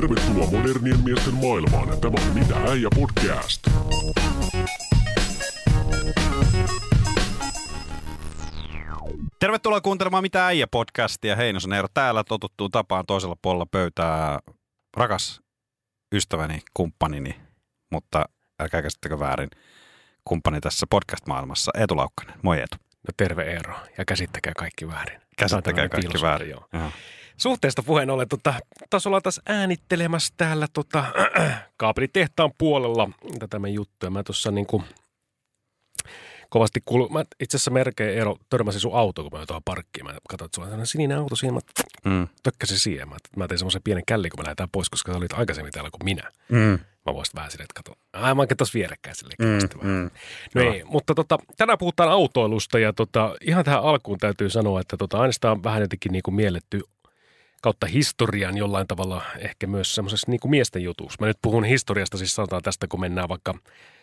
Tervetuloa modernien miesten maailmaan. Tämä on Mitä äijä podcast. Tervetuloa kuuntelemaan Mitä äijä podcastia. Heinosen Eero täällä totuttuun tapaan toisella puolella pöytää. Rakas ystäväni, kumppanini, mutta älkää käsittäkö väärin, kumppani tässä podcast-maailmassa, Eetu Laukkanen. Moi Eetu. No terve Eero, ja käsittäkää kaikki väärin. Käsittäkää on kaikki väärin. Joo. Joo. Suhteesta puheen ollen, tota, taas ollaan taas äänittelemässä täällä tota, kaapelitehtaan puolella tätä meidän juttuja. Mä tuossa niinku kovasti kuulu, mä itse asiassa merkein Eero törmäsin sun auto, kun mä tuohon parkkiin. Mä katsoin, että sulla on sellainen sininen auto siinä, mä Mm. tökkäsin siihen. Mä, mä tein semmoisen pienen källi, kun me lähdetään pois, koska sä olit aikaisemmin täällä kuin minä. Mm. Mä voisin vähän silleen, että kato. Ai, mä tuossa vierekkäin silleen Mm. Mm. No Joo. ei, mutta tota, tänään puhutaan autoilusta ja tota, ihan tähän alkuun täytyy sanoa, että tota, aina sitä on vähän jotenkin niin kuin mielletty kautta historian jollain tavalla ehkä myös semmoisessa niin kuin miesten jutuksi. Mä nyt puhun historiasta, siis sanotaan tästä, kun mennään vaikka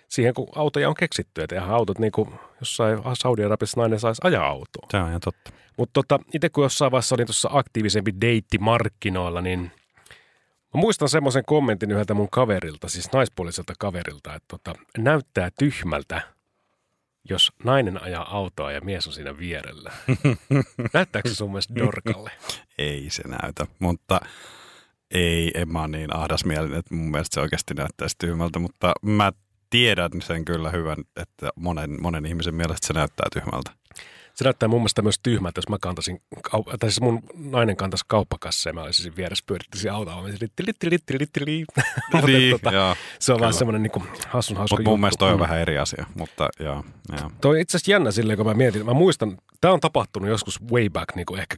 siihen, kun autoja on keksitty. Että eihän autot niin kuin jossain Saudi-Arabiassa nainen saisi ajaa autoa. Se on ihan totta. Mutta tota, itse kun jossain vaiheessa olin tuossa aktiivisempi deittimarkkinoilla, niin mä muistan semmoisen kommentin yhdeltä mun kaverilta, siis naispuoliselta kaverilta, että tota, näyttää tyhmältä, jos nainen ajaa autoa ja mies on siinä vierellä. Näyttääkö se sun mielestä dorkalle? Ei se näytä, mutta ei, en mä ole niin ahdasmielinen, että mun mielestä se oikeasti näyttäisi tyhmältä, mutta mä tiedän sen kyllä hyvän, että monen, monen ihmisen mielestä se näyttää tyhmältä. Se näyttää mun mielestä myös tyhmältä, jos mä kantaisin, kau- tai siis mun nainen kantaisi kauppakassa ja mä olisin siinä vieressä pyörittäisin autoa. Mä litti, litti, litti, litti, tota, joo. se on kyllä. semmoinen niin hassun hauska Mutta mun mielestä toi on Mm. vähän eri asia, mutta joo. joo. Toi on itse asiassa jännä silleen, kun mä mietin. Mä muistan, tämä on tapahtunut joskus way back, niin kuin ehkä,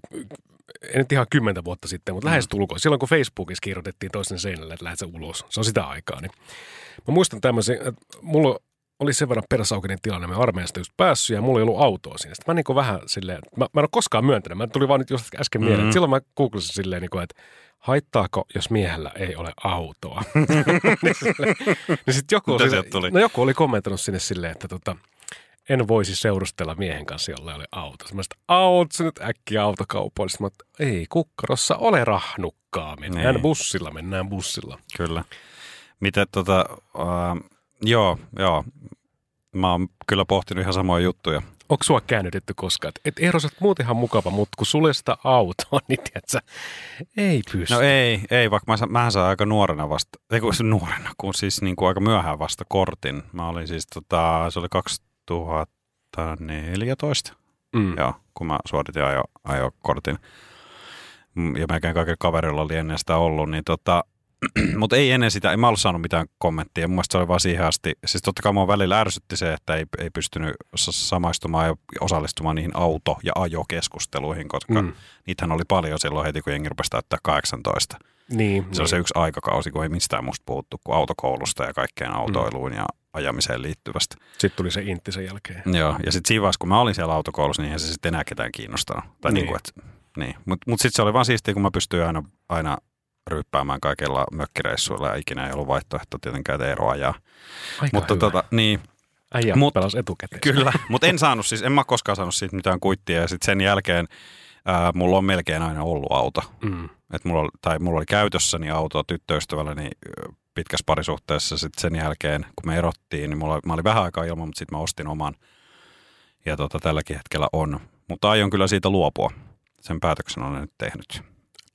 en nyt ihan kymmentä vuotta sitten, mutta lähes tulkoon. Silloin kun Facebookissa kirjoitettiin toisen seinälle, että lähdet ulos. Se on sitä aikaa. Niin. Mä muistan tämmöisen, että mulla oli sen verran persaukinen tilanne, mä armeijasta just päässyt ja mulla ei ollut autoa siinä. Sitten mä niin vähän silleen, mä, mä en ole koskaan myöntänyt, mä tuli vaan nyt just äsken mieleen. Mhm. Mm-hmm. Silloin mä googlasin silleen, niin kuin, että haittaako, jos miehellä ei ole autoa? niin silleen- niin sit joku, Mitä oli, tuli? no joku oli kommentoinut sinne silleen, että tota, en voisi seurustella miehen kanssa, jolla ei ole auto. Semmoista, aut sä nyt äkkiä autokaupoille. Sitten mä, että ei kukkarossa ole rahnukkaa. Mennään Niin. bussilla, mennään bussilla. Kyllä. Miten tota, uh, joo, joo. Mä oon kyllä pohtinut ihan samoja juttuja. Onko sua käännytetty koskaan? Et Eero, sä muutenhan mukava, mutta kun sitä autoa, niin tiedätkö, ei pysty. No ei, ei vaikka mä, sa- mähän sain aika nuorena vasta, ei kun nuorena, kun siis niin kuin aika myöhään vasta kortin. Mä olin siis tota, se oli 2014, Mm. joo, kun mä suoritin ajo, ajokortin. Mm, Ja melkein kaikilla kaverilla oli ennen sitä ollut, niin tota, mutta ei ennen sitä, en mä ollut saanut mitään kommenttia. Mun mielestä se oli vaan siihen asti. Siis totta kai mua välillä ärsytti se, että ei, ei pystynyt samaistumaan ja osallistumaan niihin auto- ja ajokeskusteluihin, koska mm. Mm. niitähän oli paljon silloin heti, kun jengi rupesi täyttää 18. Niin, Se on se yksi aikakausi, kun ei mistään musta puhuttu kuin autokoulusta ja kaikkeen autoiluun ja ajamiseen liittyvästä. Sitten tuli se intti sen jälkeen. Joo, ja sitten siinä vaiheessa, kun mä olin siellä autokoulussa, niin eihän se sitten enää ketään kiinnostanut. Tai niin. Niin. niin kuin, että, niin. Mutta mut sitten se oli vaan siistiä, kun mä pystyin aina, aina ryyppäämään kaikilla mökkireissuilla ja ikinä ei ollut vaihtoehto tietenkään, että Eero ajaa. Aika Mutta hyvä. tota, niin, Äijä mut- pelasi etukäteen. Kyllä, mutta en saanut siis, en mä koskaan saanut siitä mitään kuittia ja sitten sen jälkeen ää, mulla on melkein aina ollut auto. Mm. Et mulla, oli, tai mulla oli käytössäni auto tyttöystävälläni pitkässä parisuhteessa. Sitten sen jälkeen, kun me erottiin, niin mulla, mä olin vähän aikaa ilman, mutta sitten mä ostin oman. Ja tota, tälläkin hetkellä on. Mutta aion kyllä siitä luopua. Sen päätöksen olen nyt tehnyt.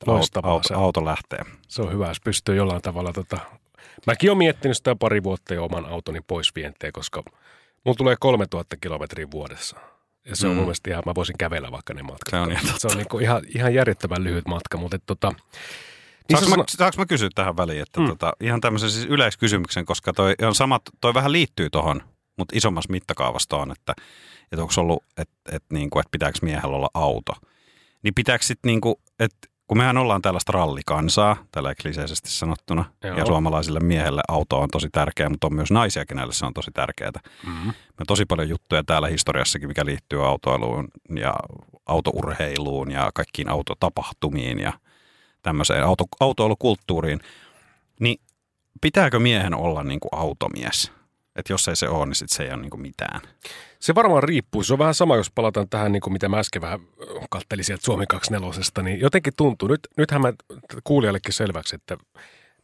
Loistavaa auto, se auto, auto lähtee. Se on hyvä, jos pystyy jollain tavalla. Tota... Mäkin olen miettinyt sitä pari vuotta jo oman autoni pois vienteen, koska mulla tulee 3000 kilometriä vuodessa. Ja se on Mm. mun mielestä ihan, mä voisin kävellä vaikka ne matkat. Se on ihan totta. se on niinku ihan, ihan järjettömän lyhyt matka, mutta et tota, niin Saanko mä, saanko mä kysyä tähän väliin, että Mm. tota, ihan tämmöisen siis yleiskysymyksen, koska toi on samat, toi vähän liittyy tohon, mutta isommassa mittakaavassa on, että, että onko ollut, että, että, niinku, että pitääkö miehellä olla auto. Niin pitääkö sitten, niinku, että kun mehän ollaan tällaista rallikansaa, tällä kliseisesti sanottuna, Joo. ja suomalaisille miehelle auto on tosi tärkeä, mutta on myös naisia, kenelle se on tosi tärkeää. mm, Me on tosi paljon juttuja täällä historiassakin, mikä liittyy autoiluun ja autourheiluun ja kaikkiin autotapahtumiin ja tämmöiseen auto, autoilukulttuuriin. Niin pitääkö miehen olla niin kuin automies? Että jos ei se ole, niin sit se ei ole niin kuin mitään. Se varmaan riippuu. Se on vähän sama, jos palataan tähän, niin kuin mitä mä äsken vähän kattelin sieltä Suomi 24, niin jotenkin tuntuu. Nyt, nythän mä kuulijallekin selväksi, että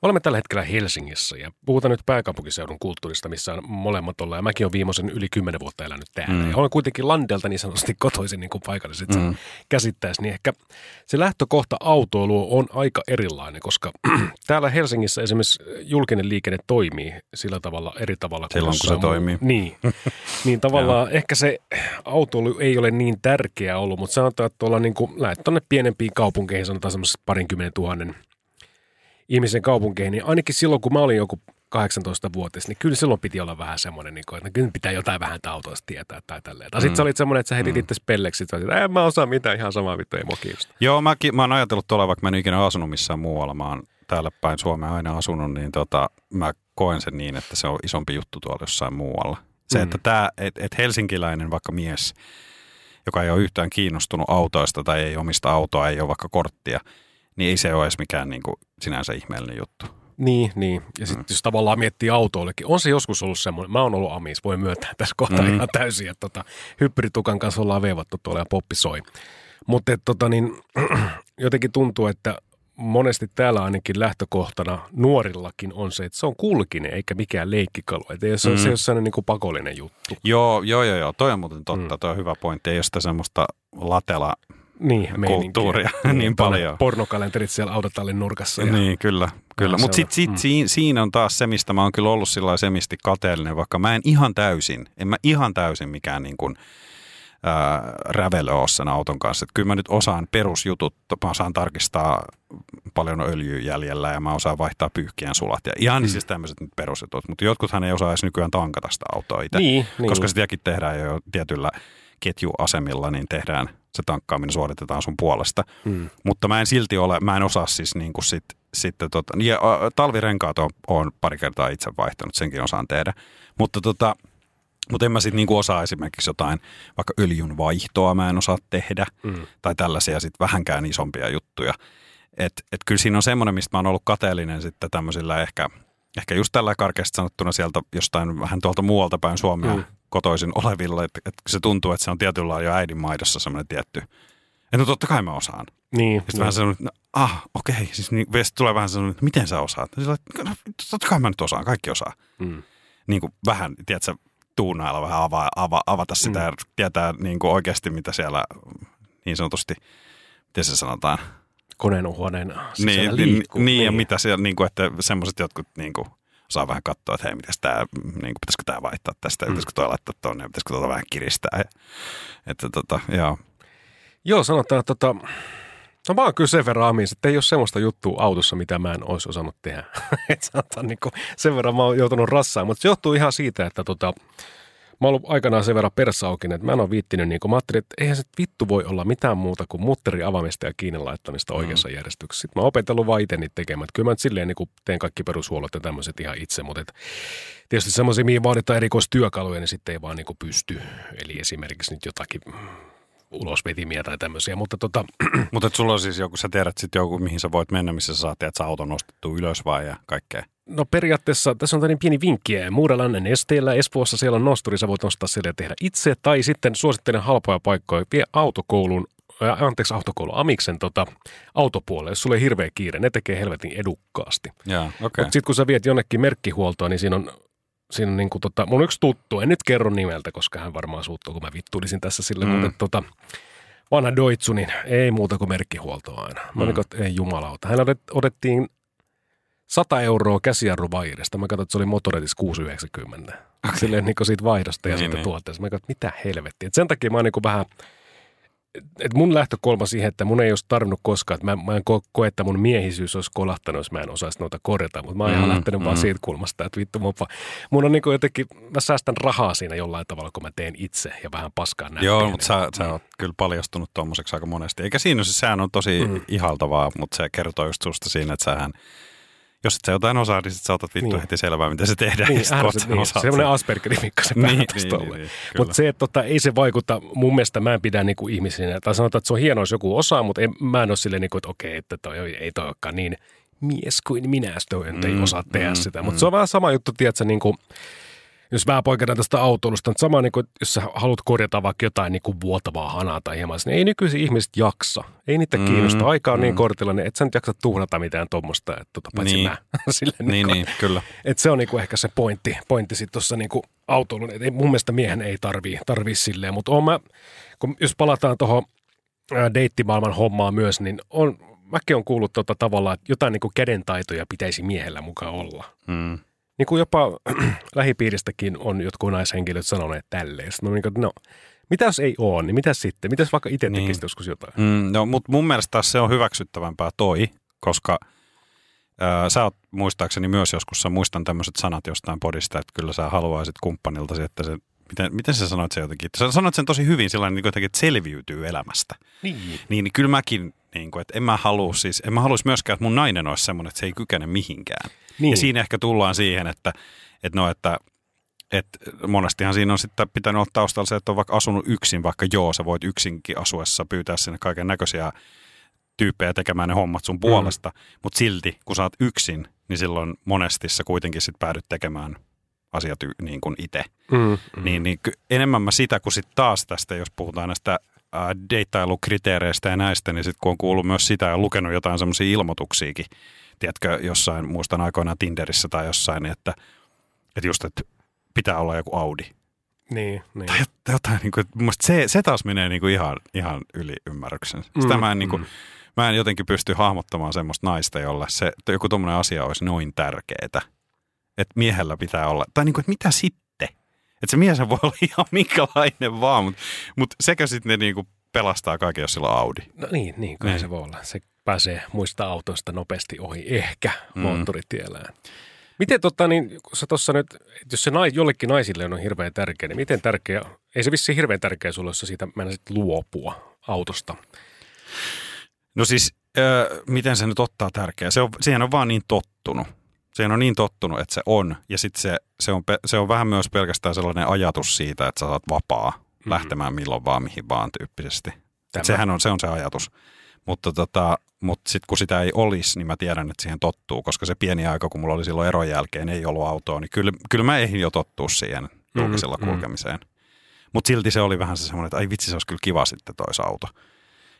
olemme tällä hetkellä Helsingissä ja puhutaan nyt pääkaupunkiseudun kulttuurista, missä on molemmat ollaan. Ja mäkin olen viimeisen yli kymmenen vuotta elänyt täällä. Mm. Ja olen kuitenkin Landelta niin sanotusti kotoisin niin kuin paikalliset mm. käsittäisi. Niin ehkä se lähtökohta autoilu on aika erilainen, koska täällä Helsingissä esimerkiksi julkinen liikenne toimii sillä tavalla eri tavalla. Silloin kun se, se toimii. Niin, niin tavallaan ehkä se autoilu ei ole niin tärkeä ollut, mutta sanotaan, että tuolla niin kuin, lähdet tuonne pienempiin kaupunkeihin, sanotaan semmoisessa parinkymmenen tuhannen ihmisen kaupunkeihin, niin ainakin silloin, kun mä olin joku 18-vuotias, niin kyllä silloin piti olla vähän semmoinen, niin kuin, että kyllä pitää jotain vähän autosta tietää tai tälleen. Tai sitten mm. sä olit semmoinen, että sä heitit mm. itse pelleksi, että en mä osaa mitään, ihan samaa vittu, ei mua kiinnosta. Joo, mäkin, mä oon ajatellut tuolla, vaikka mä en ikinä asunut missään muualla, mä oon täällä päin Suomea aina asunut, niin tota, mä koen sen niin, että se on isompi juttu tuolla jossain muualla. Se, mm. että tää, et, et helsinkiläinen vaikka mies, joka ei ole yhtään kiinnostunut autoista tai ei omista autoa, ei ole vaikka korttia, niin ei se ole edes mikään niin kuin sinänsä ihmeellinen juttu. Niin, niin. Ja sitten mm. jos tavallaan miettii autoillekin, on se joskus ollut semmoinen, mä oon ollut amis, voi myöntää tässä kohtaa mm. ihan täysin, että tota, hyppyritukan kanssa ollaan veivattu tuolla ja poppi soi. Mutta tota, niin, jotenkin tuntuu, että monesti täällä ainakin lähtökohtana nuorillakin on se, että se on kulkinen eikä mikään leikkikalu. Että se, mm. se sellainen niin kuin pakollinen juttu. Joo, joo, joo, joo. Toi on muuten totta. Mm. Toi on hyvä pointti. Ei ole sitä semmoista latela niin, kulttuuria niin, niin paljon. Pornokalenterit siellä autotallin nurkassa. Ja... Niin, kyllä. kyllä. Mutta sitten sit, mm. siinä, siinä on taas se, mistä mä oon kyllä ollut sillä semisti kateellinen, vaikka mä en ihan täysin, en mä ihan täysin mikään niin kuin, ää, rävelö ole sen auton kanssa. Et kyllä mä nyt osaan perusjutut, mä osaan tarkistaa paljon öljyä jäljellä ja mä osaan vaihtaa pyyhkien sulat ja ihan mm. siis tämmöiset nyt perusjutut. Mutta jotkuthan ei osaa edes nykyään tankata sitä autoa itse, niin, koska niin. sitäkin tehdään jo tietyllä ketjuasemilla, niin tehdään se tankkaaminen suoritetaan sun puolesta. Mm. Mutta mä en silti ole, mä en osaa siis niin kuin sit, sitten tota, ja talvirenkaat on, on pari kertaa itse vaihtanut, senkin osaan tehdä. Mutta tota, mutta en mä sitten niinku osaa esimerkiksi jotain, vaikka öljyn vaihtoa mä en osaa tehdä, mm. tai tällaisia sitten vähänkään isompia juttuja. Että et kyllä siinä on semmoinen, mistä mä oon ollut kateellinen sitten tämmöisillä ehkä, ehkä just tällä karkeasti sanottuna sieltä jostain vähän tuolta muualta päin Suomea mm. Kotoisin olevilla, että et se tuntuu, että se on tietyllä jo äidin maidossa semmoinen tietty, että no totta kai mä osaan. Niin. Sitten niin. vähän semmoinen, että no, ah, okei, okay. siis niin, tulee vähän semmoinen, että miten sä osaat? Sillä, no, totta kai mä nyt osaan, kaikki osaa. Mm. Niin kuin vähän, tiedätkö, tuunailla vähän ava, ava, avata sitä mm. ja tietää niin kuin oikeasti, mitä siellä niin sanotusti, miten se sanotaan? Koneen huoneen niin, liikkuu. Niin, niin, ja niin. mitä siellä, niin kuin, että semmoiset jotkut niin kuin, saa vähän katsoa, että hei, miten tämä, niin kuin, pitäisikö tämä vaihtaa tästä, mm. pitäisikö tuo laittaa tuonne, pitäisikö tuota vähän kiristää. Ja, että tota, joo. Joo, sanotaan, että tota, No mä oon kyllä sen verran amis, että ei ole semmoista juttua autossa, mitä mä en olisi osannut tehdä. Et sanotaan, niin kuin, sen verran mä oon joutunut rassaan, mutta se johtuu ihan siitä, että tota, mä oon ollut aikanaan sen verran persaukinen, että mä en ole viittinyt, niin kuin, mä ajattelin, että eihän se vittu voi olla mitään muuta kuin mutteri avaamista ja kiinni laittamista oikeassa mm. järjestyksessä. Sitten mä oon opetellut vaan itse niitä tekemään. Kyllä mä nyt silleen niin teen kaikki perushuollot ja tämmöiset ihan itse, mutta et, tietysti semmoisia, mihin vaaditaan erikoistyökaluja, niin sitten ei vaan niin pysty. Eli esimerkiksi nyt jotakin ulosvetimiä tai tämmöisiä, mutta tota... Mutta sulla on siis joku, sä tiedät sitten joku, mihin sä voit mennä, missä sä saat, että sä auton nostettu ylös vai ja kaikkea? No periaatteessa tässä on tämmöinen pieni vinkki. Muuralannan esteellä Espoossa siellä on nosturi, sä voit nostaa siellä ja tehdä itse. Tai sitten suosittelen halpoja paikkoja, vie autokoulun, äh, anteeksi autokoulu, Amiksen tota, autopuolelle, jos sulle ei hirveä kiire. Ne tekee helvetin edukkaasti. Yeah, okay. Mutta sitten kun sä viet jonnekin merkkihuoltoa, niin siinä on siinä on niin kuin tota, mun yksi tuttu, en nyt kerro nimeltä, koska hän varmaan suuttuu, kun mä vittulisin tässä sille, mm. mutta tota, vanha Doitsu, niin ei muuta kuin merkkihuoltoa aina. Mä mm. niin kuin, ei jumalauta. Hänellä otettiin 100 euroa käsijarruvairista. Mä katsoin, että se oli Motoretis 690. Okay. Silleen niin siitä vaihdosta ja niin, sitten niin. tuotteesta. Mä katsoin, että mitä helvettiä. Et sen takia mä oon niin vähän – et mun lähtökolma siihen, että mun ei olisi tarvinnut koskaan, että mä, mä en ko- koe, että mun miehisyys olisi kolahtanut, jos mä en osaisi noita korjata, mutta mä oon mm, ihan lähtenyt mm. vaan siitä kulmasta, että vittu mun, mun on niin kuin jotenkin, mä säästän rahaa siinä jollain tavalla, kun mä teen itse ja vähän paskaa näin. Joo, mutta sä, sä oot kyllä paljastunut tuommoiseksi aika monesti. Eikä siinä se, sehän on tosi mm. ihaltavaa, mutta se kertoo just susta siinä, että sähän – jos et sä jotain osaa, niin sit sä otat vittu niin. heti selvää, miten se tehdään. Niin, ja niin, niin. Semmoinen Aspergerin mikka se niin, niin, niin, niin, Mutta se, että tota, ei se vaikuta, mun mielestä mä en pidä niinku ihmisinä, tai sanotaan, että se on hienoa, jos joku osaa, mutta en, mä en ole silleen, niinku, että okei, että toi ei toi olekaan niin mies kuin minä, toi mm, ei osaa tehdä mm, sitä. Mutta mm. se on vähän sama juttu, tiedätkö, niin kuin, jos vähän poiketaan tästä autoilusta, mutta sama niin kuin, jos sä haluat korjata vaikka jotain niin kuin vuotavaa hanaa tai hieman, niin ei nykyisin ihmiset jaksa. Ei niitä mm, kiinnosta. Aika on niin mm. niin kortilla, niin et sä nyt jaksa tuhnata mitään tuommoista, että tota, paitsi niin. mä. Sille, niin, niin, niin, kyllä. Että se on niin kuin ehkä se pointti, pointti sitten tuossa niin autoilun. Et mun mielestä miehen ei tarvii, tarvii silleen, mutta on mä, kun jos palataan tuohon deittimaailman hommaa myös, niin on, mäkin on kuullut tota tavallaan, että jotain niin kuin kädentaitoja pitäisi miehellä mukaan olla. Mm niin kuin jopa lähipiiristäkin on jotkut naishenkilöt sanoneet tälleen. No, niin kuin, no mitä jos ei ole, niin mitä sitten? Mitäs vaikka itse niin. tekisit joskus jotain? Mm, no, mutta mun mielestä se on hyväksyttävämpää toi, koska ää, sä oot muistaakseni myös joskus, sä muistan tämmöiset sanat jostain podista, että kyllä sä haluaisit kumppanilta, että se miten, miten sä sanoit se jotenkin? Sä sanoit sen tosi hyvin sellainen, niin jotenkin, että selviytyy elämästä. Niin. Niin, niin kyllä mäkin, niin kuin, että en mä halua siis, en mä haluaisi myöskään, että mun nainen olisi semmoinen, että se ei kykene mihinkään. Niin. Ja siinä ehkä tullaan siihen, että, että no, että että monestihan siinä on sitten pitänyt olla taustalla se, että on vaikka asunut yksin, vaikka joo, sä voit yksinkin asuessa pyytää sinne kaiken näköisiä tyyppejä tekemään ne hommat sun puolesta, mm. mutta silti kun sä oot yksin, niin silloin monesti sä kuitenkin sit päädyt tekemään asiat niin kuin itse. Mm, mm. Niin, niin enemmän mä sitä kuin sitten taas tästä, jos puhutaan näistä äh, deittailukriteereistä ja näistä, niin sitten kun on kuullut myös sitä ja lukenut jotain semmoisia ilmoituksiakin, tiedätkö, jossain, muistan aikoinaan Tinderissä tai jossain, niin että, että just, että pitää olla joku Audi. Niin, niin. Tai jotain, niin kuin, se, se taas menee niin kuin ihan, ihan yli ymmärryksen. Sitä mm, mä, en, niin kuin, mm. mä en jotenkin pysty hahmottamaan semmoista naista, jolle se, joku tuommoinen asia olisi noin tärkeää että miehellä pitää olla, tai niin kuin, että mitä sitten? Että se mies voi olla ihan minkälainen vaan, mutta, mutta sekä sitten ne niin kuin pelastaa kaiken, jos sillä on Audi. No niin, niin kai niin. se voi olla. Se pääsee muista autoista nopeasti ohi, ehkä mm. moottoritiellään. Miten tota, niin, kun sä tossa nyt, jos se nais, jollekin naisille on hirveän tärkeä, niin miten tärkeä, ei se vissi hirveän tärkeä sulle, jos sä siitä mennä sitten luopua autosta? No siis, äh, miten se nyt ottaa tärkeää? Se on, siihen on vaan niin tottunut siihen on niin tottunut, että se on. Ja sitten se, se, on, se on vähän myös pelkästään sellainen ajatus siitä, että sä saat vapaa mm-hmm. lähtemään milloin vaan, mihin vaan tyyppisesti. sehän on se, on se ajatus. Mutta tota, mutta sitten kun sitä ei olisi, niin mä tiedän, että siihen tottuu, koska se pieni aika, kun mulla oli silloin eron jälkeen, ei ollut autoa, niin kyllä, kyllä mä eihin jo tottua siihen julkisella mm-hmm. kulkemiseen. Mutta silti se oli vähän se semmoinen, että ai vitsi, se olisi kyllä kiva sitten tois auto.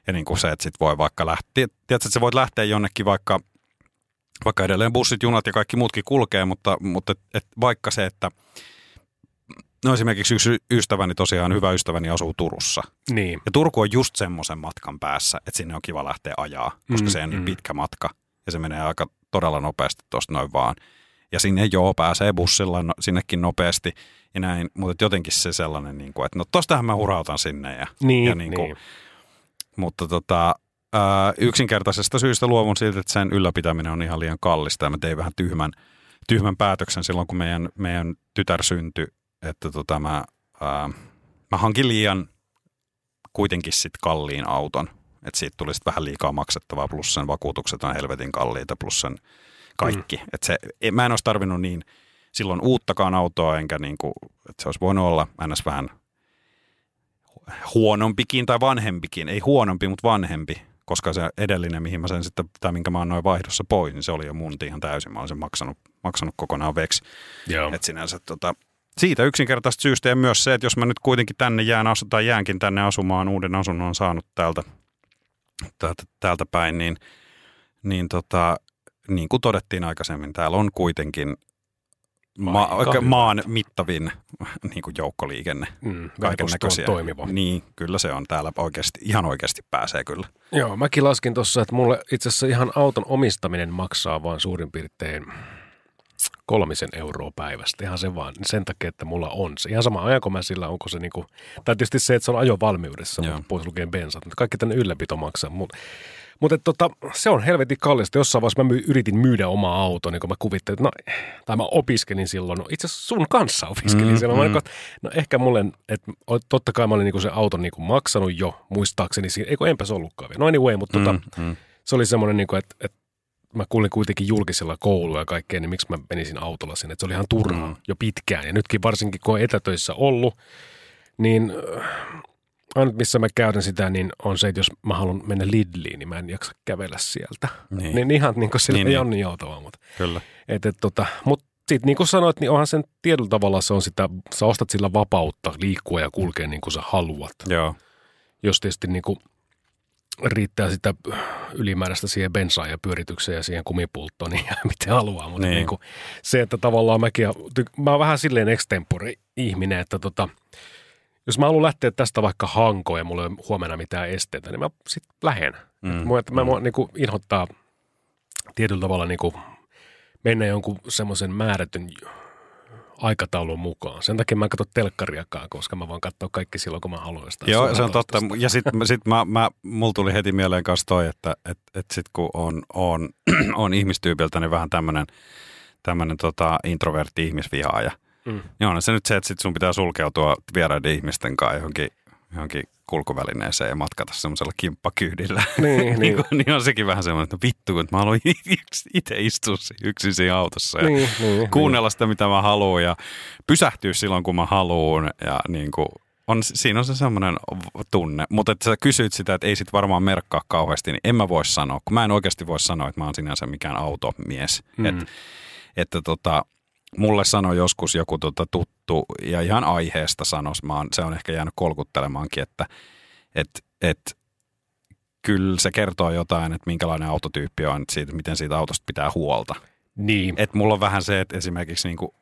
Ja niin kuin se, että sit voi vaikka lähteä, tiedätkö, että sä voit lähteä jonnekin vaikka – vaikka edelleen bussit, junat ja kaikki muutkin kulkee, mutta, mutta et, et vaikka se, että No esimerkiksi yksi ystäväni, tosiaan hyvä ystäväni asuu Turussa. Niin. Ja Turku on just semmoisen matkan päässä, että sinne on kiva lähteä ajaa, koska mm, se on niin mm. pitkä matka ja se menee aika todella nopeasti tuosta noin vaan. Ja sinne joo, pääsee bussilla no, sinnekin nopeasti ja näin, mutta jotenkin se sellainen, niin kuin, että no tostahan mä hurautan sinne. Ja, niin, ja niin kuin, niin. Mutta tota, ää, yksinkertaisesta syystä luovun siltä, että sen ylläpitäminen on ihan liian kallista ja mä tein vähän tyhmän, tyhmän päätöksen silloin, kun meidän, meidän tytär syntyi, että tota mä, ää, mä hankin liian kuitenkin sit kalliin auton. Että siitä tuli sit vähän liikaa maksettavaa, plus sen vakuutukset on helvetin kalliita, plus sen kaikki. Mm. Et se, mä en olisi tarvinnut niin silloin uuttakaan autoa, enkä niin kuin, että se olisi voinut olla ns. vähän huonompikin tai vanhempikin. Ei huonompi, mutta vanhempi koska se edellinen, mihin mä sen sitten, tai minkä mä annoin vaihdossa pois, niin se oli jo mun ihan täysin. Mä olen sen maksanut, maksanut kokonaan veksi. Et sinänsä tota, siitä yksinkertaisesta syystä ja myös se, että jos mä nyt kuitenkin tänne jään asu, tai jäänkin tänne asumaan, uuden asunnon saanut täältä, täältä, täältä päin, niin, niin, tota, niin kuin todettiin aikaisemmin, täällä on kuitenkin ma- maan mittavin niin kuin joukkoliikenne. Mm, kaiken näköisiä. toimiva. Niin, kyllä se on täällä oikeasti, ihan oikeasti pääsee kyllä. Joo, mäkin laskin tuossa, että mulle itse asiassa ihan auton omistaminen maksaa vaan suurin piirtein kolmisen euroa päivästä. Ihan se vaan sen takia, että mulla on se. Ihan sama ajanko mä sillä, onko se niinku, tai tietysti se, että se on ajovalmiudessa, pois lukien bensat, mutta kaikki tänne ylläpito maksaa. Mutta mutta tota, se on helvetin kallista. Jossain vaiheessa mä my, yritin myydä omaa autoa, niin kun mä kuvittelin, että no, tai mä opiskelin silloin. No, itse asiassa sun kanssa opiskelin mm, silloin. Mm. Mä, no ehkä mulle, että totta kai mä olin niinku se auton niinku maksanut jo, muistaakseni. Eikö enpäs ollutkaan vielä. No anyway, mutta tota, mm, mm. se oli semmoinen, niinku, että, että mä kuulin kuitenkin julkisella koulua ja kaikkea, niin miksi mä menisin autolla sinne. Että se oli ihan turhaa mm. jo pitkään. Ja nytkin varsinkin, kun on etätöissä ollut, niin ainut missä mä käytän sitä, niin on se, että jos mä haluan mennä Lidliin, niin mä en jaksa kävellä sieltä. Niin, niin ihan niin kuin sillä niin, ei niin. ole niin joutavaa. Mutta, Kyllä. Et, et, tota, mutta Sitten niin kuin sanoit, niin onhan sen tietyllä tavalla se on sitä, sä ostat sillä vapautta liikkua ja kulkea niin kuin sä haluat. Joo. Jos tietysti niin kuin riittää sitä ylimääräistä siihen bensaan ja pyöritykseen ja siihen kumipulttoon, niin miten haluaa. Mutta Niin. niin. kuin se, että tavallaan mäkin, mä oon vähän silleen extempore ihminen, että tota, jos mä haluan lähteä tästä vaikka hankoon ja mulla ei ole huomenna mitään esteitä, niin mä sitten lähden. Mm. Mm. Mua, että mä mua, niin kuin inhottaa tietyllä tavalla niin kuin mennä jonkun semmoisen määrätyn aikataulun mukaan. Sen takia mä en katso telkkariakaan, koska mä voin katsoa kaikki silloin, kun mä haluan sitä. Joo, se on totta. Ja sitten sit mä, mä, mulla tuli heti mieleen kanssa toi, että et, et sit kun on, on, on ihmistyypiltä, niin vähän tämmöinen tämmönen tota introvertti ihmisvihaaja. Mm. Niin on se nyt se, että sit sun pitää sulkeutua vieraiden ihmisten kanssa johonkin, johonkin kulkuvälineeseen ja matkata semmoisella kimppakyydillä. Niin, niin, niin. kun, niin on sekin vähän semmoinen, että no vittu, kun mä haluan itse istua yksin siinä autossa ja Niin, niin, kuunnella sitä, mitä mä haluan ja pysähtyä silloin, kun mä haluan ja niin kuin, on, siinä on se semmoinen tunne. Mutta että sä kysyit sitä, että ei sit varmaan merkkaa kauheasti, niin en mä voi sanoa, kun mä en oikeasti voi sanoa, että mä oon sinänsä mikään automies. Mm. Et, että tota, mulle sanoi joskus joku tota tuttu ja ihan aiheesta sanos, mä oon, se on ehkä jäänyt kolkuttelemaankin, että et, et, kyllä se kertoo jotain, että minkälainen autotyyppi on, että siitä, miten siitä autosta pitää huolta. Niin. Et mulla on vähän se, että esimerkiksi niinku,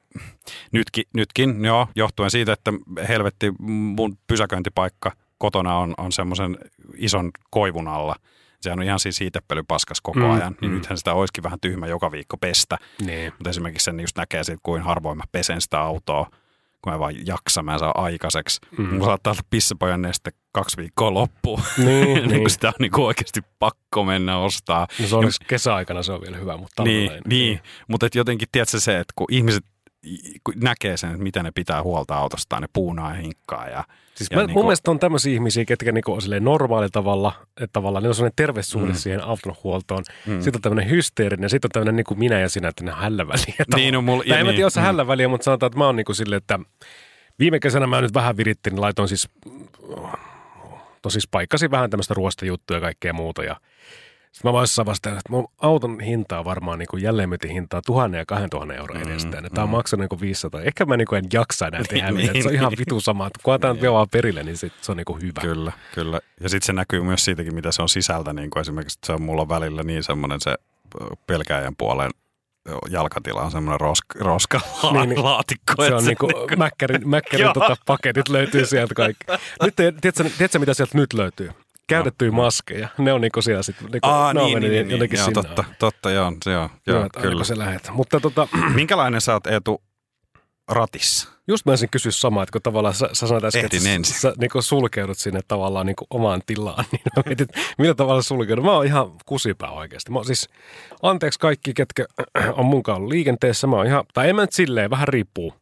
nytkin, nytkin, joo, johtuen siitä, että helvetti mun pysäköintipaikka kotona on, on semmoisen ison koivun alla. Sehän on ihan siis siitepölypaskas koko Mm, ajan, niin mm. nythän sitä olisikin vähän tyhmä joka viikko pestä. Niin. Mutta esimerkiksi sen just näkee siitä, kuin harvoin mä pesen sitä autoa, kun mä vaan jaksan, mä en saa aikaiseksi. Mm. Mulla saattaa olla pissapojan neste kaksi viikkoa loppuun. Niin, niin. niin. kun sitä on niin oikeasti pakko mennä ostaa. No se on kesäaikana se on vielä hyvä, mutta Niin, ei- niin. mutta jotenkin tiedätkö se, että kun ihmiset näkee sen, että miten ne pitää huolta autostaan, ne puunaa ja hinkkaa. Ja, Siis ja mä, niinku- mun mielestä on tämmöisiä ihmisiä, ketkä niinku on normaalilla tavalla, että tavallaan ne on sellainen terve suhde Mm. siihen auton huoltoon. Mm. Sitten on tämmöinen hysteerinen, ja sitten on tämmöinen niinku minä ja sinä, että ne on hällä väliä. Niin on mulla- ja en mä niin, tiedä, jos mm. hällä väliä, mutta sanotaan, että mä oon niinku silleen, että viime kesänä mä nyt vähän virittin, niin laitoin siis, to siis paikkasin vähän tämmöistä ruostajuttuja ja kaikkea muuta. Ja sitten mä vaiheessa vastaan, että mun auton hinta on varmaan niin kuin jälleenmyytin hintaa tuhannen ja kahden tuhannen euron edestä. Mm, Tämä on maksanut niin kuin 500. Ehkä mä niin kuin en jaksa enää tehdä Niin, niin, Se on ihan vitu sama. Kunhan tämä nyt vie vaan perille, niin sit se on niin kuin hyvä. Kyllä, kyllä. Ja sitten se näkyy myös siitäkin, mitä se on sisältä. Niin kuin esimerkiksi se on mulla välillä niin semmoinen se ö, pelkääjän puolen jalkatila on semmoinen roska, roska Niin, niin. laatikko. Se on niinku mäkkärin, mäkkärin Joo. tota, paketit löytyy sieltä kaikki. Nyt, tiedätkö, tiedätkö, mitä sieltä nyt löytyy? Käytettyjä maskeja. Ne on niinku siellä sitten. Niinku, Aa, niin, mennyt niin, niin, jotenkin joo, totta, totta, joo, se joo, Joo, joo kyllä. se lähet. Mutta tota, Minkälainen sä oot Eetu ratissa? just mä olisin kysyä samaa, että kun tavallaan sä, sä sanoit äsken, Ehdin että ensin. sä, sä niinku sulkeudut sinne tavallaan niinku omaan tilaan, niin mä mietin, millä tavalla sulkeudut. Mä oon ihan kusipää oikeasti. Mä oon siis, anteeksi kaikki, ketkä on mun kanssa ollut liikenteessä, mä oon ihan, tai en mä nyt silleen, vähän riippuu.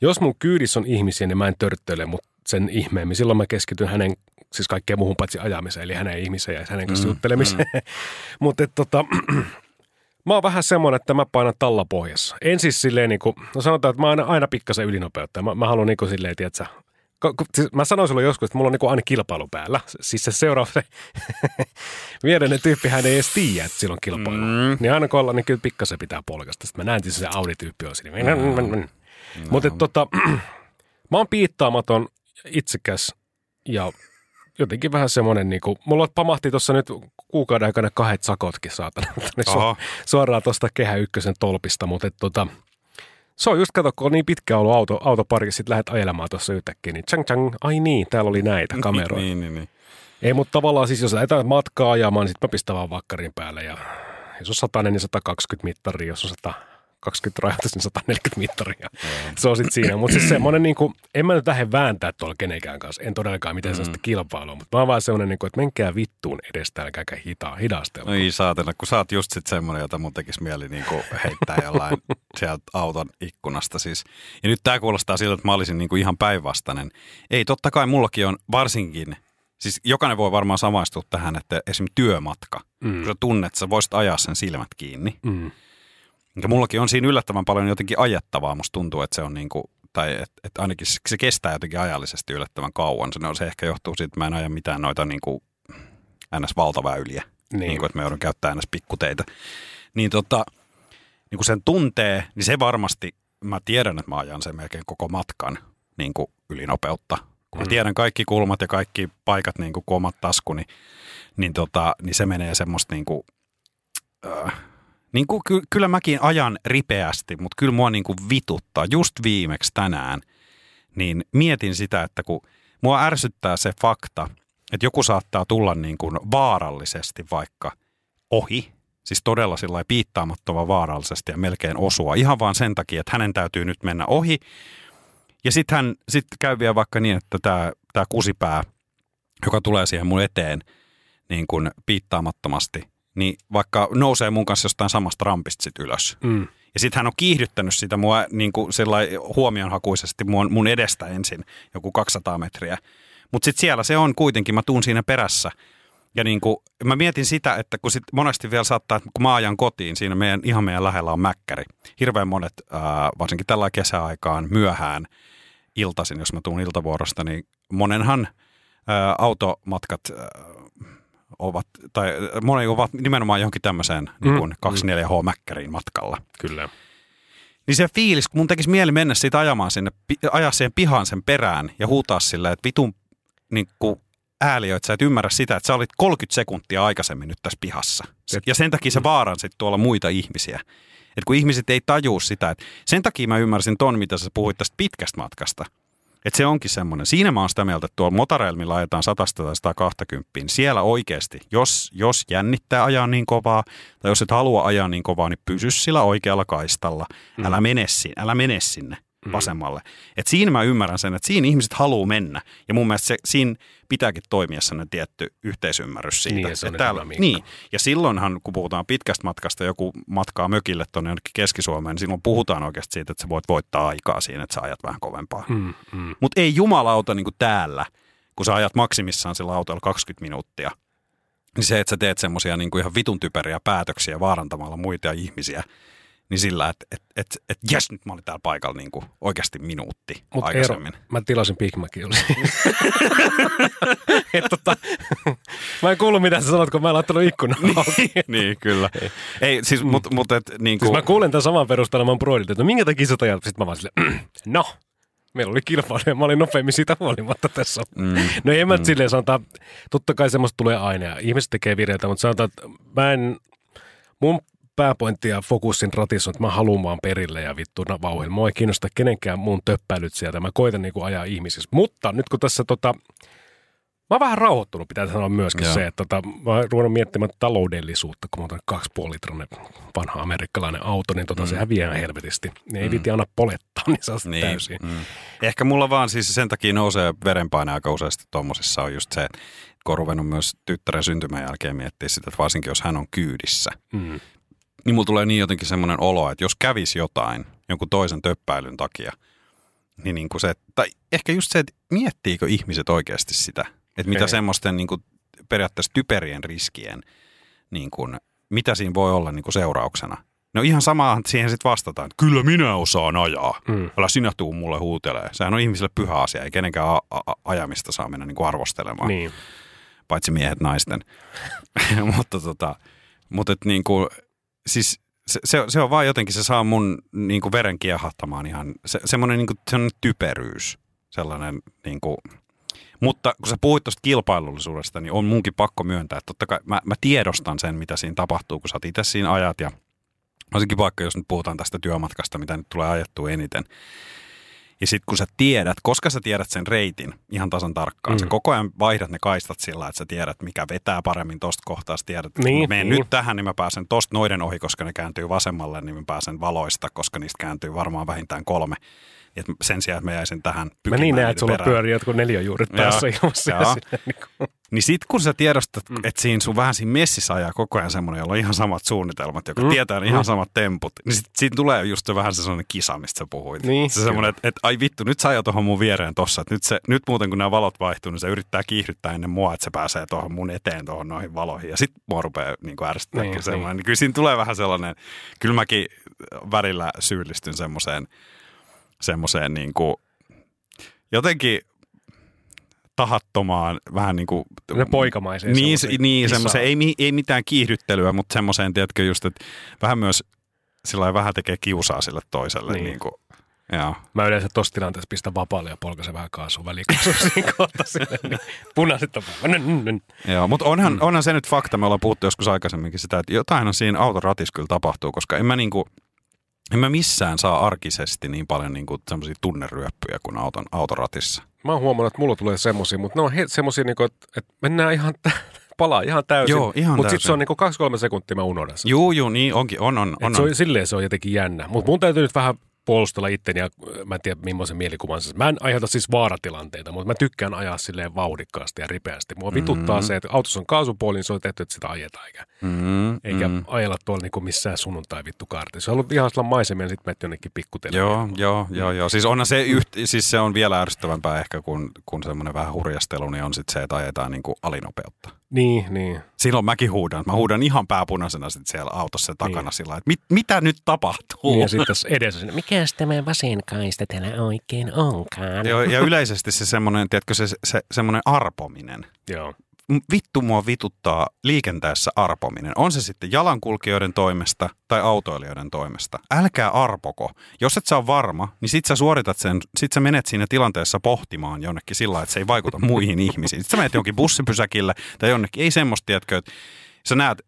Jos mun kyydissä on ihmisiä, niin mä en törttöile mut sen ihmeemmin. Silloin mä keskityn hänen, siis kaikkeen muuhun paitsi ajamiseen, eli hänen ihmiseen ja hänen kanssa mm, juttelemiseen. Mm. Mutta tota, Mä oon vähän semmoinen, että mä painan tallapohjassa. En siis silleen niin kuin, no sanotaan, että mä oon aina, aina pikkasen ylinopeuttaja. Mä, mä haluan niin kuin silleen, tiedätkö, siis mä sanoin sulle joskus, että mulla on niin kuin aina kilpailu päällä. Siis se seuraava, se viereinen tyyppi, hän ei edes tiedä, että sillä on kilpailu. Mm. Niin aina kun ollaan, niin kyllä pikkasen pitää polkasta. Sitten mä näen, että se Audi-tyyppi on siinä. Mm. Mutta tota, mä oon piittaamaton, itsekäs ja jotenkin vähän semmoinen, niin kuin, mulla pamahti tuossa nyt kuukauden aikana kahdet sakotkin saatana. Oho. suoraan tuosta Kehä Ykkösen tolpista, mutta et, tota, se on just, kato, kun on niin pitkä ollut auto, autoparkissa, sit lähdet ajelemaan tuossa yhtäkkiä, niin tchang tchang, ai niin, täällä oli näitä kameroita. niin, niin, niin. Ei, mutta tavallaan siis jos lähdetään matkaa ajamaan, niin sitten mä pistän vaan vakkarin päälle ja jos on 100, niin 120 mittaria, jos on 120 rajoitus, niin 140 mittaria. Se on sitten siinä. Mutta siis semmoinen, niin kuin, en mä nyt lähde vääntää tuolla kenenkään kanssa, en todellakaan mitään mm. sellaista kilpailua, mutta mä oon vaan semmoinen, niin kuin, että menkää vittuun edestä, älkääkä hitaa, hidastella. No ei saatella, kun sä oot just sit semmoinen, jota mun tekisi mieli niin kuin heittää jollain sieltä auton ikkunasta siis. Ja nyt tää kuulostaa siltä, että mä olisin niin kuin ihan päinvastainen. Ei, totta kai mullakin on varsinkin, siis jokainen voi varmaan samaistua tähän, että esimerkiksi työmatka, mm. kun sä tunnet, että sä voisit ajaa sen silmät kiinni. Mm. Ja mullakin on siinä yllättävän paljon jotenkin ajettavaa. Musta tuntuu, että se on niin kuin, tai että et ainakin se, se kestää jotenkin ajallisesti yllättävän kauan. Se, no, se ehkä johtuu siitä, että mä en aja mitään noita niin kuin NS-valtaväyliä. Niin. Niin. kuin, että mä joudun käyttämään NS-pikkuteitä. Niin tota, niin kun sen tuntee, niin se varmasti mä tiedän, että mä ajan sen melkein koko matkan niin kuin ylinopeutta. Kun mä Mm. tiedän kaikki kulmat ja kaikki paikat niin kuin kun omat taskuni, niin, tota, niin se menee semmoista niin kuin, äh, niin kuin, ky- kyllä mäkin ajan ripeästi, mutta kyllä mua niin kuin vituttaa. Just viimeksi tänään, niin mietin sitä, että kun mua ärsyttää se fakta, että joku saattaa tulla niin kuin vaarallisesti vaikka ohi, siis todella sillä piittaamattoman vaarallisesti ja melkein osua, ihan vaan sen takia, että hänen täytyy nyt mennä ohi. Ja sitten hän sit käy vielä vaikka niin, että tämä, tämä kusipää, joka tulee siihen mun eteen niin kuin piittaamattomasti, niin vaikka nousee mun kanssa jostain samasta rampista sit ylös. Mm. Ja sitten hän on kiihdyttänyt sitä mua niin kuin huomionhakuisesti mun, mun edestä ensin, joku 200 metriä. Mutta sitten siellä se on kuitenkin, mä tuun siinä perässä. Ja niin kuin, mä mietin sitä, että kun sit monesti vielä saattaa, että kun mä ajan kotiin, siinä meidän, ihan meidän lähellä on mäkkäri. Hirveän monet, ää, varsinkin tällä kesäaikaan myöhään iltaisin, jos mä tuun iltavuorosta, niin monenhan ää, automatkat ää, ovat, tai moni ovat nimenomaan johonkin tämmöiseen niin kuin 24H-mäkkäriin matkalla. Kyllä. Niin se fiilis, kun mun tekisi mieli mennä siitä ajamaan sinne, pi- ajaa siihen pihaan sen perään ja huutaa silleen, että vitun niin kuin ääliö, että sä et ymmärrä sitä, että sä olit 30 sekuntia aikaisemmin nyt tässä pihassa. Et- Ja sen takia sä vaaransit tuolla muita ihmisiä. Että kun ihmiset ei tajuu sitä, että sen takia mä ymmärsin ton, mitä sä puhuit tästä pitkästä matkasta. Että se onkin semmoinen. Siinä mä oon sitä mieltä, että tuolla motoreilmilla ajetaan 100 tai 120. Siellä oikeasti, jos, jos jännittää ajaa niin kovaa, tai jos et halua ajaa niin kovaa, niin pysy sillä oikealla kaistalla. Mm. Älä mene, sinne, älä mene sinne vasemmalle. Et siinä mä ymmärrän sen, että siinä ihmiset haluaa mennä. Ja mun mielestä se, siinä pitääkin toimia sellainen tietty yhteisymmärrys siitä. Niin, ja se on Miikka. niin, ja silloinhan, kun puhutaan pitkästä matkasta, joku matkaa mökille tuonne jonnekin Keski-Suomeen, niin silloin puhutaan oikeasti siitä, että sä voit voittaa aikaa siinä, että sä ajat vähän kovempaa. Mm, mm. Mutta ei jumalauta niin kuin täällä, kun sä ajat maksimissaan sillä autolla 20 minuuttia, niin se, että sä teet semmoisia niin kuin ihan vitun typeriä päätöksiä vaarantamalla muita ihmisiä, niin sillä, että et, et, et jes, nyt mä olin täällä paikalla niin kuin oikeasti minuutti Mut aikaisemmin. Eero, mä tilasin Big Macin tota, mä en kuullut mitä sä sanot, kun mä en laittanut ikkunan auki. niin, kyllä. Ei, siis, mutta mut, et, niin Siis kuin, mä kuulen tämän saman perusteella, mä oon broidilta, että no minkä takia sä ajat? Sitten mä vaan silleen, no, meillä oli kilpailu ja mä olin nopeammin siitä huolimatta tässä. mm, No ei mä mm. silleen sanota, totta kai semmoista tulee aina ja ihmiset tekee virheitä, mutta sanotaan, että mä en, mun pääpointti ja fokusin ratissa on, että mä haluan vaan perille ja vittu na- vauhdilla. Mua ei kiinnosta kenenkään muun töppäilyt sieltä. Mä koitan niinku ajaa ihmisissä. Mutta nyt kun tässä tota, mä oon vähän rauhoittunut, pitää sanoa myöskin Joo. se, että tota, mä oon ruvennut miettimään taloudellisuutta, kun mulla on kaksi litrainen vanha amerikkalainen auto, niin tota, mm. se häviää ihan helvetisti. Niin ei Mm. viti aina polettaa, niin saa niin. niin, täysin. mm. Ehkä mulla vaan siis sen takia nousee verenpaine aika useasti tuommoisissa on just se, että kun on ruvennut myös tyttären syntymän jälkeen miettiä sitä, että varsinkin jos hän on kyydissä, Mm. Niin mulla tulee niin jotenkin semmoinen olo, että jos kävisi jotain jonkun toisen töppäilyn takia, niin, niin kuin se, tai ehkä just se, että miettiikö ihmiset oikeasti sitä, että mitä Ei. semmoisten niin kuin periaatteessa typerien riskien, niin kuin, mitä siinä voi olla niin kuin seurauksena. No ihan samaa siihen sitten vastataan, että kyllä minä osaan ajaa. Mm. Älä sinä tuu mulle huutelee. Sehän on ihmiselle pyhä asia, ei kenenkään a- a- ajamista saa mennä niin kuin arvostelemaan Niin. paitsi miehet naisten. mutta tota, mutta et niin kuin, siis se, se, se, on vaan jotenkin, se saa mun niin kuin veren kiehahtamaan ihan, se, semmoinen niin kuin, semmoinen typeryys, sellainen niin kuin, mutta kun sä puhuit tuosta kilpailullisuudesta, niin on munkin pakko myöntää, että totta kai mä, mä tiedostan sen, mitä siinä tapahtuu, kun sä itse siinä ajat. Ja varsinkin vaikka jos nyt puhutaan tästä työmatkasta, mitä nyt tulee ajettua eniten, ja sitten kun sä tiedät, koska sä tiedät sen reitin ihan tasan tarkkaan, mm. sä koko ajan vaihdat ne kaistat sillä, että sä tiedät, mikä vetää paremmin tosta kohtaa. Sä tiedät, että Niin, kun mä menen niin. nyt tähän, niin mä pääsen tosta noiden ohi, koska ne kääntyy vasemmalle, niin mä pääsen valoista, koska niistä kääntyy varmaan vähintään kolme. Et sen sijaan, että mä jäisin tähän Mä niin näen, että sulla perään. pyörii jotkut neljöjuuret Joo, päässä ilmassa. joo. niin kuin- Niin sit kun sä tiedostat, Mm. mm. että siinä sun vähän siinä messissä ajaa koko ajan semmoinen, jolla on ihan samat suunnitelmat, joka Mm. mm. tietää ne ihan Mm. samat temput, niin sit, siinä tulee just se vähän se sellainen kisa, mistä sä puhuit. Niin, se semmoinen, että, että ai vittu, nyt sä ajat tuohon mun viereen tossa, että nyt, se, nyt muuten kun nämä valot vaihtuu, niin se yrittää kiihdyttää ennen mua, että se pääsee tuohon mun eteen tuohon noihin valoihin. Ja sit mua rupeaa niin ärsyttää Niin, semmoinen. niin. Niin. Kyllä siinä tulee vähän sellainen, kyllä mäkin välillä syyllistyn semmoiseen, semmoiseen niin kuin, jotenkin tahattomaan, vähän niin kuin... Ne poikamaiseen Niin, semmoiseen niin semmoiseen, ei, ei mitään kiihdyttelyä, mutta semmoiseen, tiedätkö just, että vähän myös sillä vähän tekee kiusaa sille toiselle. Niin. Niin. Niin kuin, joo. Mä yleensä tossa tilanteessa pistän vapaalle ja polkaisen vähän kaasua siinä kohta silleen, niin punaiset. Joo, mutta onhan, mm. onhan se nyt fakta, me ollaan puhuttu joskus aikaisemminkin sitä, että jotain on siinä auton ratissa kyllä tapahtuu, koska en mä niinku, en mä missään saa arkisesti niin paljon niinku semmoisia tunneryöppyjä kuin auton, auton ratissa. Mä oon huomannut, että mulla tulee semmosia, mutta ne on he, semmosia, niinku, että, että mennään ihan, tä- palaa ihan täysin. Joo, ihan Mutta sitten se on niinku 2-3 sekuntia mä unohdan sen. Juu, juu, niin onkin, on, on, Et on. se on. on, silleen se on jotenkin jännä. Mutta mun täytyy nyt vähän puolustella itteni ja äh, mä en tiedä millaisen mielikuvan. Mä en aiheuta siis vaaratilanteita, mutta mä tykkään ajaa silleen vauhdikkaasti ja ripeästi. Mua vituttaa Mm. se, että autossa on kaasupuoli, niin se on tehty, että sitä ajetaan eikä, Mm, eikä mm. ajella tuolla niinku missään sunnuntai vittu kaartissa. Se on ollut ihan sellainen maisemia, niin sitten menet jonnekin pikkutelle. Joo, joo, joo, joo. Siis, onhan se, yht, siis se on vielä ärsyttävämpää ehkä kuin, kuin semmoinen vähän hurjastelu, niin on sitten se, että ajetaan niin kuin alinopeutta. Niin, niin. Silloin mäkin huudan. Mä huudan ihan pääpunaisena sit siellä autossa takana niin. sillä että mit, mitä nyt tapahtuu? niin ja sitten edessä sinne. Mikäs tämä vasen kaista täällä oikein onkaan? Joo, ja yleisesti se semmoinen, tiedätkö, se, se semmoinen arpominen. Joo. Vittu mua vituttaa liikenteessä arpominen. On se sitten jalankulkijoiden toimesta tai autoilijoiden toimesta. Älkää arpoko. Jos et sä ole varma, niin sit sä suoritat sen, sit sä menet siinä tilanteessa pohtimaan jonnekin sillä että se ei vaikuta muihin ihmisiin. Sitten sä menet jonkin bussipysäkille tai jonnekin. Ei semmoista, tiedätkö, että sä näet,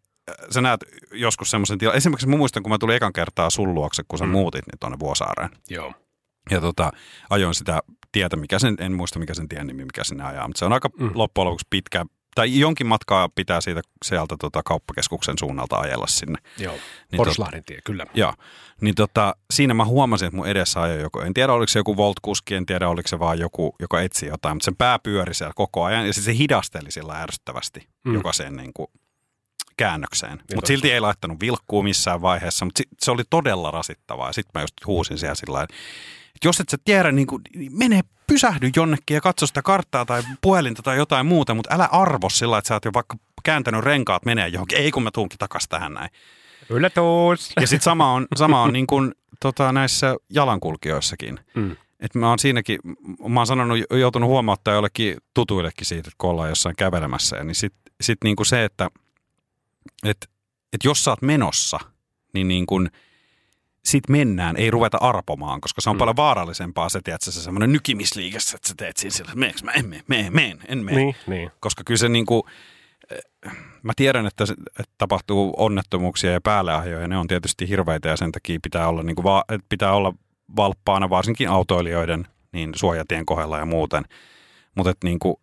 sä näet joskus semmoisen tilan. Esimerkiksi mä muistan, kun mä tulin ekan kertaa sun luokse, kun sä Mm. muutit niin tuonne Vuosaareen Joo. ja tota, ajoin sitä tietä, mikä sen, en muista mikä sen tien nimi, mikä sinne ajaa, mutta se on aika mm. loppujen lopuksi pitkä, tai jonkin matkaa pitää siitä sieltä tota, kauppakeskuksen suunnalta ajella sinne. Joo. Niin Porslahden tie, kyllä. Joo, niin tota, siinä mä huomasin, että mun edessä ajoi joku, en tiedä oliko se joku Volt-kuski, en tiedä oliko se vaan joku, joka etsi jotain, mutta sen pää pyöri siellä koko ajan ja sit se hidasteli sillä ärsyttävästi Mm. jokaiseen niin kuin, käännökseen. totta. Mutta silti ei laittanut vilkkuu missään vaiheessa, mutta se oli todella rasittavaa. Ja sitten mä just huusin siellä sillä että jos et sä tiedä, niin kuin, mene pysähdy jonnekin ja katso sitä karttaa tai puhelinta tai jotain muuta, mutta älä arvo sillä että sä oot jo vaikka kääntänyt renkaat menee johonkin. Ei kun mä tuunkin takas tähän näin. Yllätys! Ja sitten sama on, sama on niin kuin, tota, näissä jalankulkijoissakin. Mm. Et mä oon siinäkin, mä oon sanonut, joutunut huomauttaa jollekin tutuillekin siitä, että kun ollaan jossain kävelemässä. Ja niin sit, sit niin kuin se, että et, et jos sä oot menossa, niin, niin kuin, sit mennään, ei ruveta arpomaan, koska se on Mm. paljon vaarallisempaa se, tiedätkö, se semmoinen nykimisliikessä, että sä teet siinä sillä, että mä, en mene, mene, mene, en mene. Niin, niin. Koska kyllä se niin kuin, mä tiedän, että, että tapahtuu onnettomuuksia ja päälleajoja, ne on tietysti hirveitä ja sen takia pitää olla, niin kuin, va, että pitää olla valppaana varsinkin autoilijoiden niin suojatien kohdalla ja muuten. Mutta niin kuin,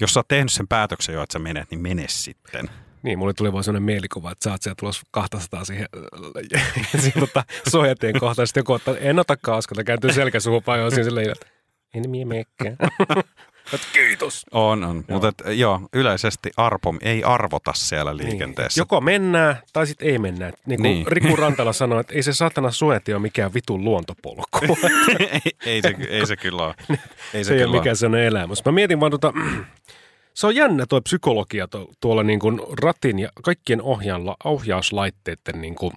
jos sä oot tehnyt sen päätöksen jo, että sä menet, niin mene sitten. Niin, mulle tuli vaan sellainen mielikuva, että sä oot siellä tulossa 200 siihen, siihen tota, suojatien kohtaan. Sitten joku ottaa, en ota kaskota, kääntyy selkä suuhun paljon siinä silleen, että en minä meekään. Että Kiitos. On, on. Mutta et, joo, yleisesti arpo, ei arvota siellä liikenteessä. Niin. Joko mennään tai sitten ei mennä. Niin kuin niin. Niin. Riku Rantala sanoi, että ei se satana suojatie ole mikään vitun luontopolku. ei, ei, se, ei se kyllä ole. Ei se, se ei kyllä ole mikään sellainen elämys. Mä mietin vaan tota, se on jännä tuo psykologia tu- tuolla niin kuin ratin ja kaikkien ohjaalla, ohjauslaitteiden niin kuin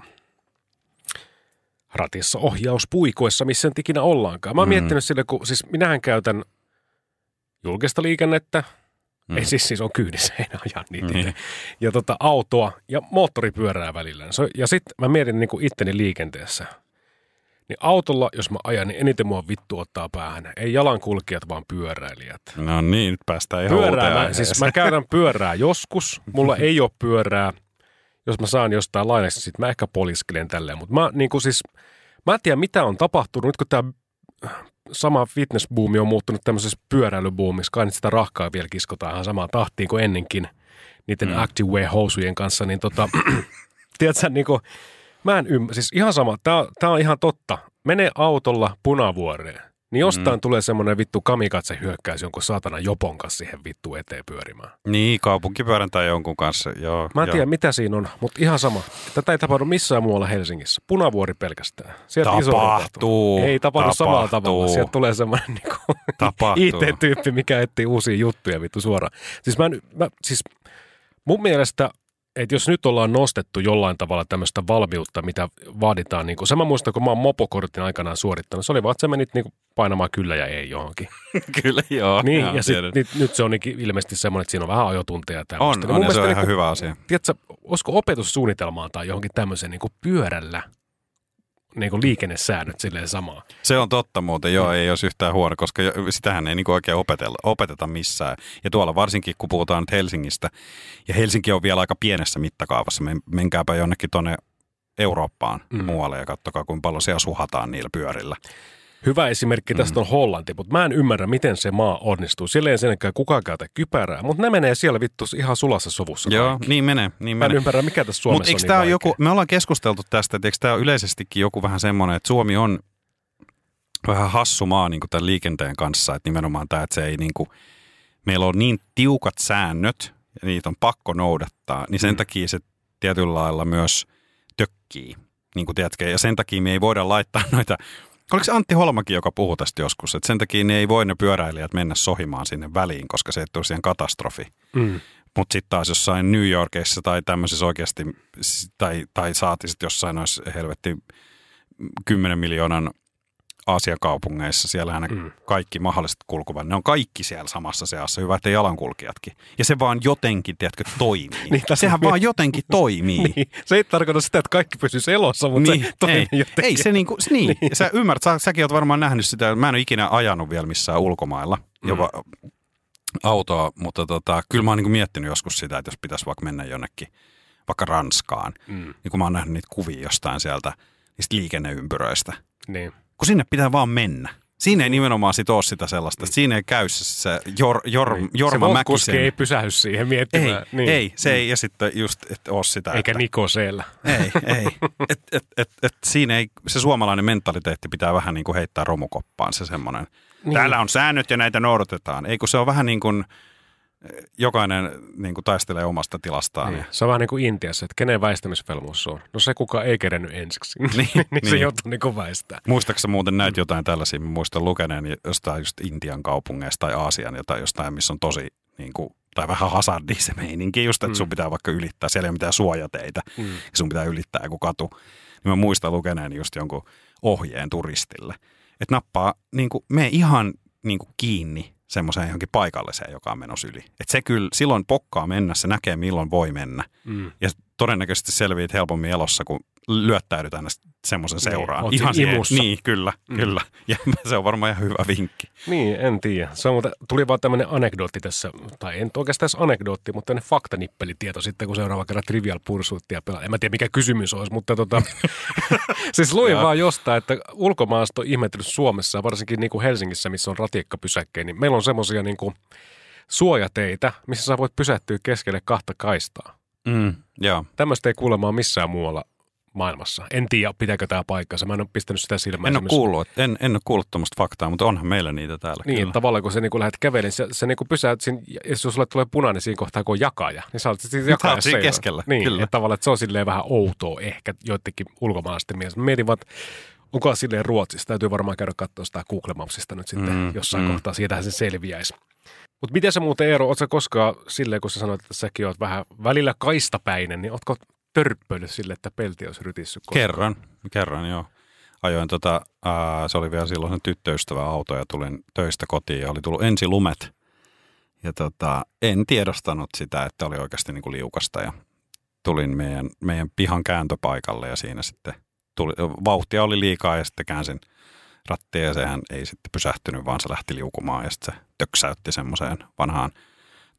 ratissa ohjauspuikoissa, missä nyt ikinä ollaankaan. Mä oon mm. Mm. miettinyt sille, kun siis minähän käytän julkista liikennettä, mm. Mm. ei siis, siis on kyydissä, en aja niitä. Niin. Niin. Ja tota, autoa ja moottoripyörää välillä. Ja sitten mä mietin niin kuin itteni liikenteessä. Niin autolla, jos mä ajan, niin eniten mua vittu ottaa päähän. Ei jalankulkijat, vaan pyöräilijät. No niin, nyt päästään ihan Pyörää, mä, siis mä käytän pyörää joskus. Mulla ei ole pyörää. Jos mä saan jostain lainaksi, sit mä ehkä poliskelen tälleen. Mutta mä, niin siis, mä en tiedä, mitä on tapahtunut. Nyt kun tämä sama fitnessbuumi on muuttunut tämmöisessä pyöräilybuumissa, kai nyt sitä rahkaa vielä kiskotaan ihan samaan tahtiin kuin ennenkin niiden mm. Mm. Activewear-housujen kanssa, niin tota, tiedätkö, niin kuin, mä en ymmärrä, siis ihan sama, tää, tää on ihan totta. Mene autolla punavuoreen, niin jostain mm. tulee semmoinen vittu kamikatse hyökkäys jonkun saatana jopon kanssa siihen vittu eteen pyörimään. Niin, kaupunkipyörän tai jonkun kanssa, joo. Mä en joo. tiedä, mitä siinä on, mutta ihan sama. Tätä ei tapahdu missään muualla Helsingissä. Punavuori pelkästään. Sieltä iso Tapahtuu, Ei tapahdu samalla tavalla. tapahtuu. Sieltä tulee semmoinen niinku Tapahtuu. IT-tyyppi, mikä etsii uusia juttuja vittu suoraan. Siis, mä, en- mä, siis mun mielestä että jos nyt ollaan nostettu jollain tavalla tämmöistä valmiutta, mitä vaaditaan, niin kuin, sama muista, kun mä oon mopokortin aikanaan suorittanut, se oli vaan, että sä menit niin kuin painamaan kyllä ja ei johonkin. Kyllä, joo. Niin, joo, ja sit, nyt, nyt se on niin ilmeisesti semmoinen, että siinä on vähän ajotunteja ja on, tämmöistä. on, Niin ja se on mielestä ihan hyvä asia. Tiedätkö, olisiko opetussuunnitelmaan tai johonkin tämmöiseen niin kuin pyörällä niin kuin liikennesäännöt silleen samaa? Se on totta muuten, joo, ei olisi yhtään huono, koska sitähän ei niinku oikein opetella, opeteta missään. Ja tuolla varsinkin, kun puhutaan nyt Helsingistä, ja Helsinki on vielä aika pienessä mittakaavassa, Men, menkääpä jonnekin tuonne Eurooppaan Mm. mm. muualle ja katsokaa, kuinka paljon siellä suhataan niillä pyörillä. Hyvä esimerkki tästä on Hollanti, mutta mä en ymmärrä, miten se maa onnistuu. Siellä ei ensinnäkään kukaan käytä kypärää, mutta ne menee siellä vittu ihan sulassa sovussa. Joo, kaikki. niin menee, niin Mä en menee. ymmärrä, mikä tässä Suomessa eikö on niin tämä vaikea. joku, me ollaan keskusteltu tästä, että eikö tämä yleisestikin joku vähän semmoinen, että Suomi on vähän hassu maa niin tämän liikenteen kanssa, että nimenomaan tämä, että se ei niin kuin, meillä on niin tiukat säännöt, ja niitä on pakko noudattaa, niin sen Mm. takia se tietyllä lailla myös tökkii, niin kuin tiedätkö, ja sen takia me ei voida laittaa noita, oliko se Antti Holmakin, joka puhui tästä joskus, että sen takia ne ei voi ne pyöräilijät mennä sohimaan sinne väliin, koska se tulee siihen katastrofi. Mm. Mutta sitten taas jossain New Yorkissa tai tämmöisissä oikeasti, tai, tai saati sitten jossain noissa helvetti 10 miljoonan Aasian kaupungeissa, siellähän ne Mm. kaikki mahdolliset kulkuvat, ne on kaikki siellä samassa seassa, hyvä, että jalankulkijatkin. Ja se vaan jotenkin, tiedätkö, toimii. Niin, niin, Sehän vaan jotenkin toimii. Niin. Se ei tarkoita sitä, että kaikki pysyisi elossa, mutta Niin, se toimii ei, jotenkin. ei se niinku, niin. niin. Sä ymmärrät, sä, säkin oot varmaan nähnyt sitä, mä en ole ikinä ajanut vielä missään ulkomailla, Mm. jopa autoa, mutta tota, kyllä mä oon niinku miettinyt joskus sitä, että jos pitäisi vaikka mennä jonnekin, vaikka Ranskaan, Mm. niin kun mä oon nähnyt niitä kuvia jostain sieltä, niistä liikenneympyröistä, Niin. Kun sinne pitää vaan mennä. Siinä ei nimenomaan sit ole sitä sellaista. Siinä ei käy se, se jor, jor, Niin. Jorma se Volkkuski Mäkisen. ei pysähy siihen ei, miettimään. niin. ei, se ei, ja sitten just, että ole sitä. Eikä että, Niko siellä. ei, ei. Et, et, et, et siinä ei, se suomalainen mentaliteetti pitää vähän niin kuin heittää romukoppaan se semmoinen. Niin. Niin. Täällä on säännöt ja näitä noudatetaan. Ei kun se on vähän niin kuin, jokainen niin kuin taistelee omasta tilastaan. Niin. Ja, Se on vähän niin kuin Intiassa, että kenen väistämisvelvollisuus on. No se, kuka ei kerennyt ensiksi. Niin, niin se niin. joutuu niin kuin väistää. Muistaaksä muuten näitä jotain tällaisia? Muistan lukeneen jostain just Intian kaupungeista tai Aasian jotain jostain, missä on tosi niin kuin, tai vähän hazardi se meininki just, että Mm. sun pitää vaikka ylittää, siellä ei ole mitään suojateitä, Mm. ja sun pitää ylittää joku katu. Niin mä muistan lukeneen just jonkun ohjeen turistille, että nappaa, niin kuin, mene ihan niin kuin kiinni semmoiseen johonkin paikalliseen, joka on menossa yli. Et se kyllä silloin pokkaa mennä, se näkee milloin voi mennä. Mm. Ja todennäköisesti selviit helpommin elossa, kun lyöttäydyt aina semmoisen Niin, seuraan. siinä siihen- imussa. Niin, kyllä, Mm. kyllä. Ja se on varmaan ihan hyvä vinkki. Niin, en tiedä. Se on, tuli vaan tämmöinen anekdootti tässä, tai en oikeastaan edes anekdootti, mutta tämmöinen faktanippelitieto sitten, kun seuraava kerran Trivial Pursuittia pelaa. En mä tiedä, mikä kysymys olisi, mutta tota, siis luin vaan jostain, että ulkomaasta on ihmetellyt Suomessa, varsinkin niin kuin Helsingissä, missä on ratiikkapysäkkejä, niin meillä on semmoisia niin kuin suojateitä, missä sä voit pysähtyä keskelle kahta kaistaa. Mm, joo. Tämmöistä ei kuulemma ole missään muualla maailmassa. En tiedä, pitääkö tämä paikkansa. Mä en ole pistänyt sitä silmään. En ole kuullut, en, en ole kuullut tuommoista faktaa, mutta onhan meillä niitä täällä. Niin, kyllä. tavallaan kun se niin lähdet kävelemään, se, se niin pysäät siinä, ja jos sulle tulee punainen siinä kohtaa, kun on jakaja, niin sä olet siinä jakajassa. siinä keskellä, Niin, kyllä. että tavallaan että se on silleen vähän outoa ehkä joidenkin ulkomaalaisten mielestä. Mä mietin vaan, että onko silleen Ruotsissa. Täytyy varmaan käydä katsoa sitä Google Mapsista nyt sitten Mm, jossain mm. kohtaa. Siitähän se selviäisi. Mutta miten sä muuten Eero, ootko sä koskaan silleen, kun sä sanoit, että säkin oot vähän välillä kaistapäinen, niin ootko törppöillyt sille, että pelti olisi rytissyt koskaan? Kerran, kerran joo. Ajoin tota, ää, se oli vielä silloin sen tyttöystävän auto ja tulin töistä kotiin ja oli tullut ensilumet. Ja tota, en tiedostanut sitä, että oli oikeasti niin kuin liukasta ja tulin meidän, meidän pihan kääntöpaikalle ja siinä sitten tuli, vauhtia oli liikaa ja sitten käänsin rattia ja sehän ei sitten pysähtynyt, vaan se lähti liukumaan ja sitten se töksäytti semmoiseen vanhaan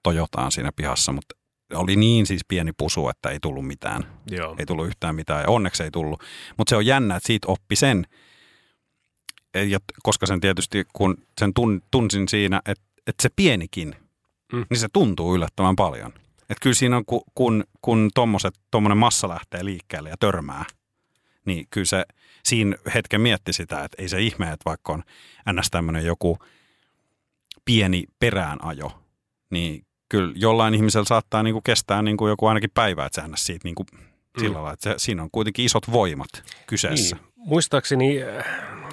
Toyotaan siinä pihassa, mutta oli niin siis pieni pusu, että ei tullut mitään Joo. ei tullut yhtään mitään ja onneksi ei tullut. Mutta se on jännä, että siitä oppi sen, ja koska sen tietysti, kun sen tun, tunsin siinä, että, että se pienikin, Mm. niin se tuntuu yllättävän paljon. Että kyllä siinä on, ku- kun, kun tuommoinen massa lähtee liikkeelle ja törmää, niin kyllä se siinä hetken mietti sitä, että ei se ihme, että vaikka on ns. tämmöinen joku pieni peräänajo, niin kyllä jollain ihmisellä saattaa niinku kestää niinku joku ainakin päivä, että se ns. siitä niinku sillä lailla, että siinä on kuitenkin isot voimat kyseessä. Niin. Muistaakseni äh,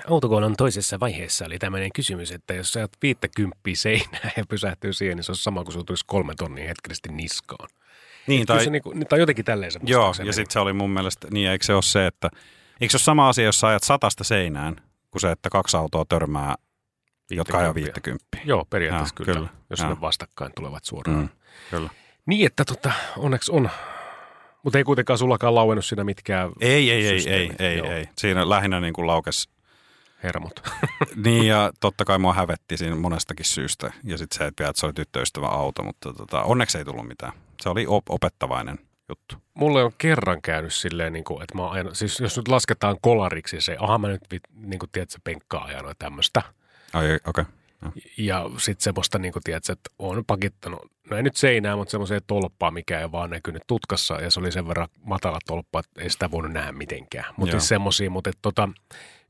autokoulun toisessa vaiheessa oli tämmöinen kysymys, että jos sä oot 50 seinää ja pysähtyy siihen, niin se on sama kuin sulla tulisi kolme tonnia hetkellisesti niskaan. Niin, Tai, tai, se niinku, tai jotenkin tälleen se joo, ja sitten se oli mun mielestä, niin eikö se ole se, että eikö se ole sama asia, jos sä ajat satasta seinään, kuin se, että kaksi autoa törmää, jotka ajaa 50. 50. Joo, periaatteessa Joo, kyllä, kyllä. jos Joo. ne vastakkain tulevat suoraan. Mm, kyllä. Niin, että tota, onneksi on. Mutta ei kuitenkaan sullakaan lauennut siinä mitkään Ei, ei, ei, ei, ei, joo. ei. Siinä lähinnä niin kuin laukes hermot. Niin ja totta kai mua hävetti siinä monestakin syystä. Ja sitten se, että se oli tyttöystävä auto, mutta tota, onneksi ei tullut mitään. Se oli op- opettavainen juttu. Mulle on kerran käynyt silleen, niin kuin, että mä ajanut, siis jos nyt lasketaan kolariksi se, aha mä nyt, niin kuin tiedät, se penkkaa ajanut tämmöistä. Ai, okei. Okay. Ja sitten semmoista, niin kuin tiedät, että on pakittanut, no ei nyt seinää, mutta semmoiseen tolppaa, mikä ei vaan näkynyt tutkassa. Ja se oli sen verran matala tolppa, että ei sitä voinut nähdä mitenkään. Mutta siis semmoisia, mutta että tota,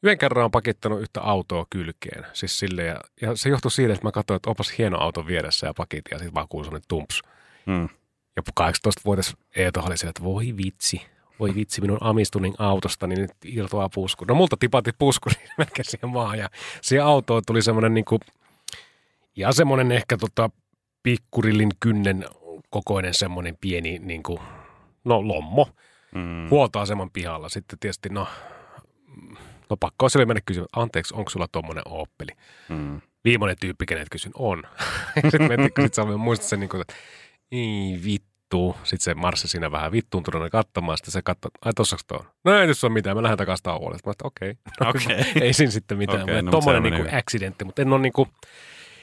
yhden kerran on pakittanut yhtä autoa kylkeen. Siis sille, ja, ja, se johtui siitä, että mä katsoin, että opas hieno auto vieressä ja pakitin ja sitten vaan kuului semmoinen tumps. Mm. Ja 18-vuotias Eeto oli siellä, että voi vitsi, voi vitsi, minun amistunin autosta, niin nyt irtoaa pusku. No multa tipatti pusku niin melkein siihen maahan ja siihen autoon tuli semmoinen niin kuin, ja semmoinen ehkä tota pikkurillin kynnen kokoinen semmoinen pieni niin kuin, no lommo Mm. huoltoaseman pihalla. Sitten tietysti no, no pakko olisi mennä kysymään, anteeksi, onko sulla tuommoinen Opeli? Mm. viimeinen tyyppi, kenet kysyn, on. sitten me sit sä muistat sen, niin kuin, että ei vittu. Sitten se marssi siinä vähän vittuuntuneena katsomaan. Sitten se katsoi, ai tossaks tuo on? No ei tässä ole mitään, mä lähden takaisin tauolle. Mä että okei. Okei. ei siinä sitten mitään. Okay, no, Tuommoinen meni niin accidentti, mutta en ole niin kuin,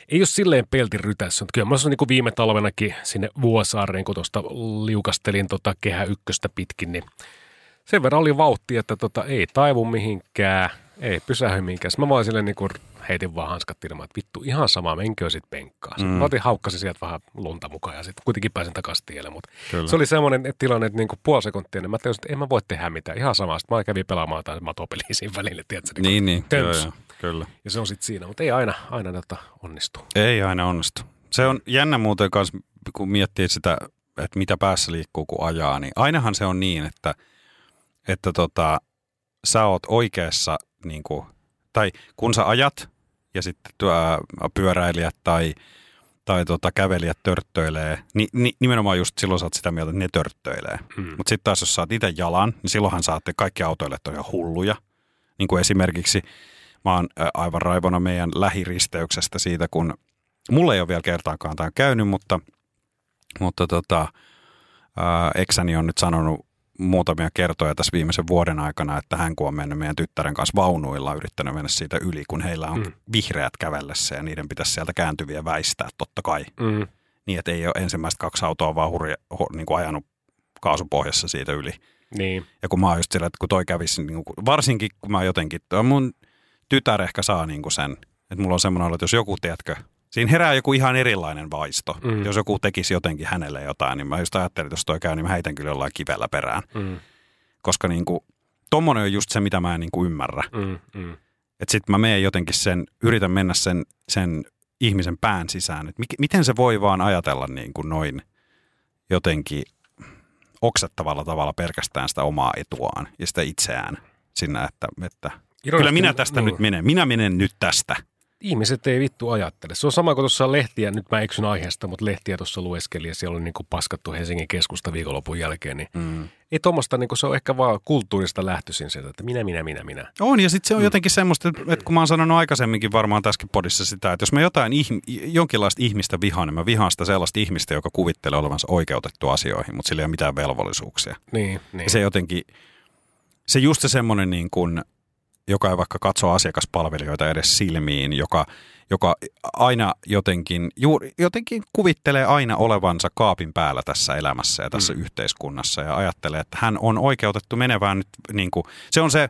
ei ole silleen peltin rytässä. Mutta kyllä mä olisin niin viime talvenakin sinne Vuosaareen, kun tuosta liukastelin tota kehä ykköstä pitkin, niin sen verran oli vauhti, että tota, ei taivu mihinkään, ei pysähy mihinkään. Sitten Mä vaan silleen niin kuin heitin vaan hanskat ilmaan, että vittu ihan sama, menkö sit penkkaan. Sitten Mm. mä otin haukkasin sieltä vähän lunta mukaan ja sitten kuitenkin pääsin takaisin tielle. Mutta se oli semmoinen että tilanne, että niin kuin puoli sekuntia, niin mä tajusin, että en mä voi tehdä mitään. Ihan sama. Sitten mä kävin pelaamaan tai matopeliä siinä välillä, tiedätkö? Niin, niin. Joo, Töms. joo, kyllä. Ja se on sitten siinä, mutta ei aina, aina tota onnistu. Ei aina onnistu. Se on jännä muuten kanssa, kun miettii sitä, että mitä päässä liikkuu, kun ajaa, niin ainahan se on niin, että, että tota, sä oot oikeassa, niin kuin, tai kun sä ajat ja sitten pyöräilijät tai, tai tota, kävelijät törttöilee, niin, niin nimenomaan just silloin sä oot sitä mieltä, että ne törttöilee. Mm. Mutta sitten taas jos saat itse jalan, niin silloinhan saatte kaikki autoilijat on ihan hulluja. Niin kuin esimerkiksi mä oon aivan raivona meidän lähiristeyksestä siitä, kun mulla ei ole vielä kertaakaan tämä käynyt, mutta, mutta tota, ää, eksäni on nyt sanonut muutamia kertoja tässä viimeisen vuoden aikana, että hän kun on mennyt meidän tyttären kanssa vaunuilla, yrittänyt mennä siitä yli, kun heillä on Mm. vihreät kävellessä ja niiden pitäisi sieltä kääntyviä väistää totta kai. Mm. Niin, että ei ole ensimmäistä kaksi autoa vaan hurja, ho, niin kuin ajanut kaasupohjassa siitä yli. Niin. Ja kun mä oon just sillä, että kun toi kävisi, niin kuin, varsinkin kun mä jotenkin, mun tytär ehkä saa niin kuin sen, että mulla on semmoinen olo, että jos joku, tiedätkö, siinä herää joku ihan erilainen vaisto. Mm. Jos joku tekisi jotenkin hänelle jotain, niin mä just ajattelin, että jos toi käy, niin mä heitän kyllä jollain kivellä perään. Mm. Koska niin kuin, tommonen on just se, mitä mä en niin kuin ymmärrä. Mm. Mm. Että sit mä menen jotenkin sen, yritän mennä sen, sen ihmisen pään sisään. Että miten se voi vaan ajatella niin kuin noin jotenkin oksettavalla tavalla pelkästään sitä omaa etuaan ja sitä itseään sinä, että, että kyllä minä tästä niin. nyt menen. Minä menen nyt tästä. Ihmiset ei vittu ajattele. Se on sama kuin tuossa lehtiä, nyt mä eksyn aiheesta, mutta lehtiä tuossa lueskelin ja siellä on niin kuin paskattu Helsingin keskusta viikonlopun jälkeen. Niin Mm. ei tuommoista, niin kuin se on ehkä vaan kulttuurista lähtöisin sieltä, että minä, minä, minä, minä. On, ja sitten se on jotenkin semmoista, että että kun mä oon sanonut aikaisemminkin varmaan tässäkin podissa sitä, että jos mä jotain ihm- jonkinlaista ihmistä vihaan, niin mä vihaan sitä sellaista ihmistä, joka kuvittelee olevansa oikeutettu asioihin, mutta sillä ei ole mitään velvollisuuksia. Niin, niin. Ja se jotenkin, se just se semmoinen niin kuin, joka ei vaikka katso asiakaspalvelijoita edes silmiin, joka, joka aina jotenkin, juuri, jotenkin kuvittelee aina olevansa kaapin päällä tässä elämässä ja tässä Mm. mm. yhteiskunnassa ja ajattelee, että hän on oikeutettu menevään nyt, niin kuin, se on se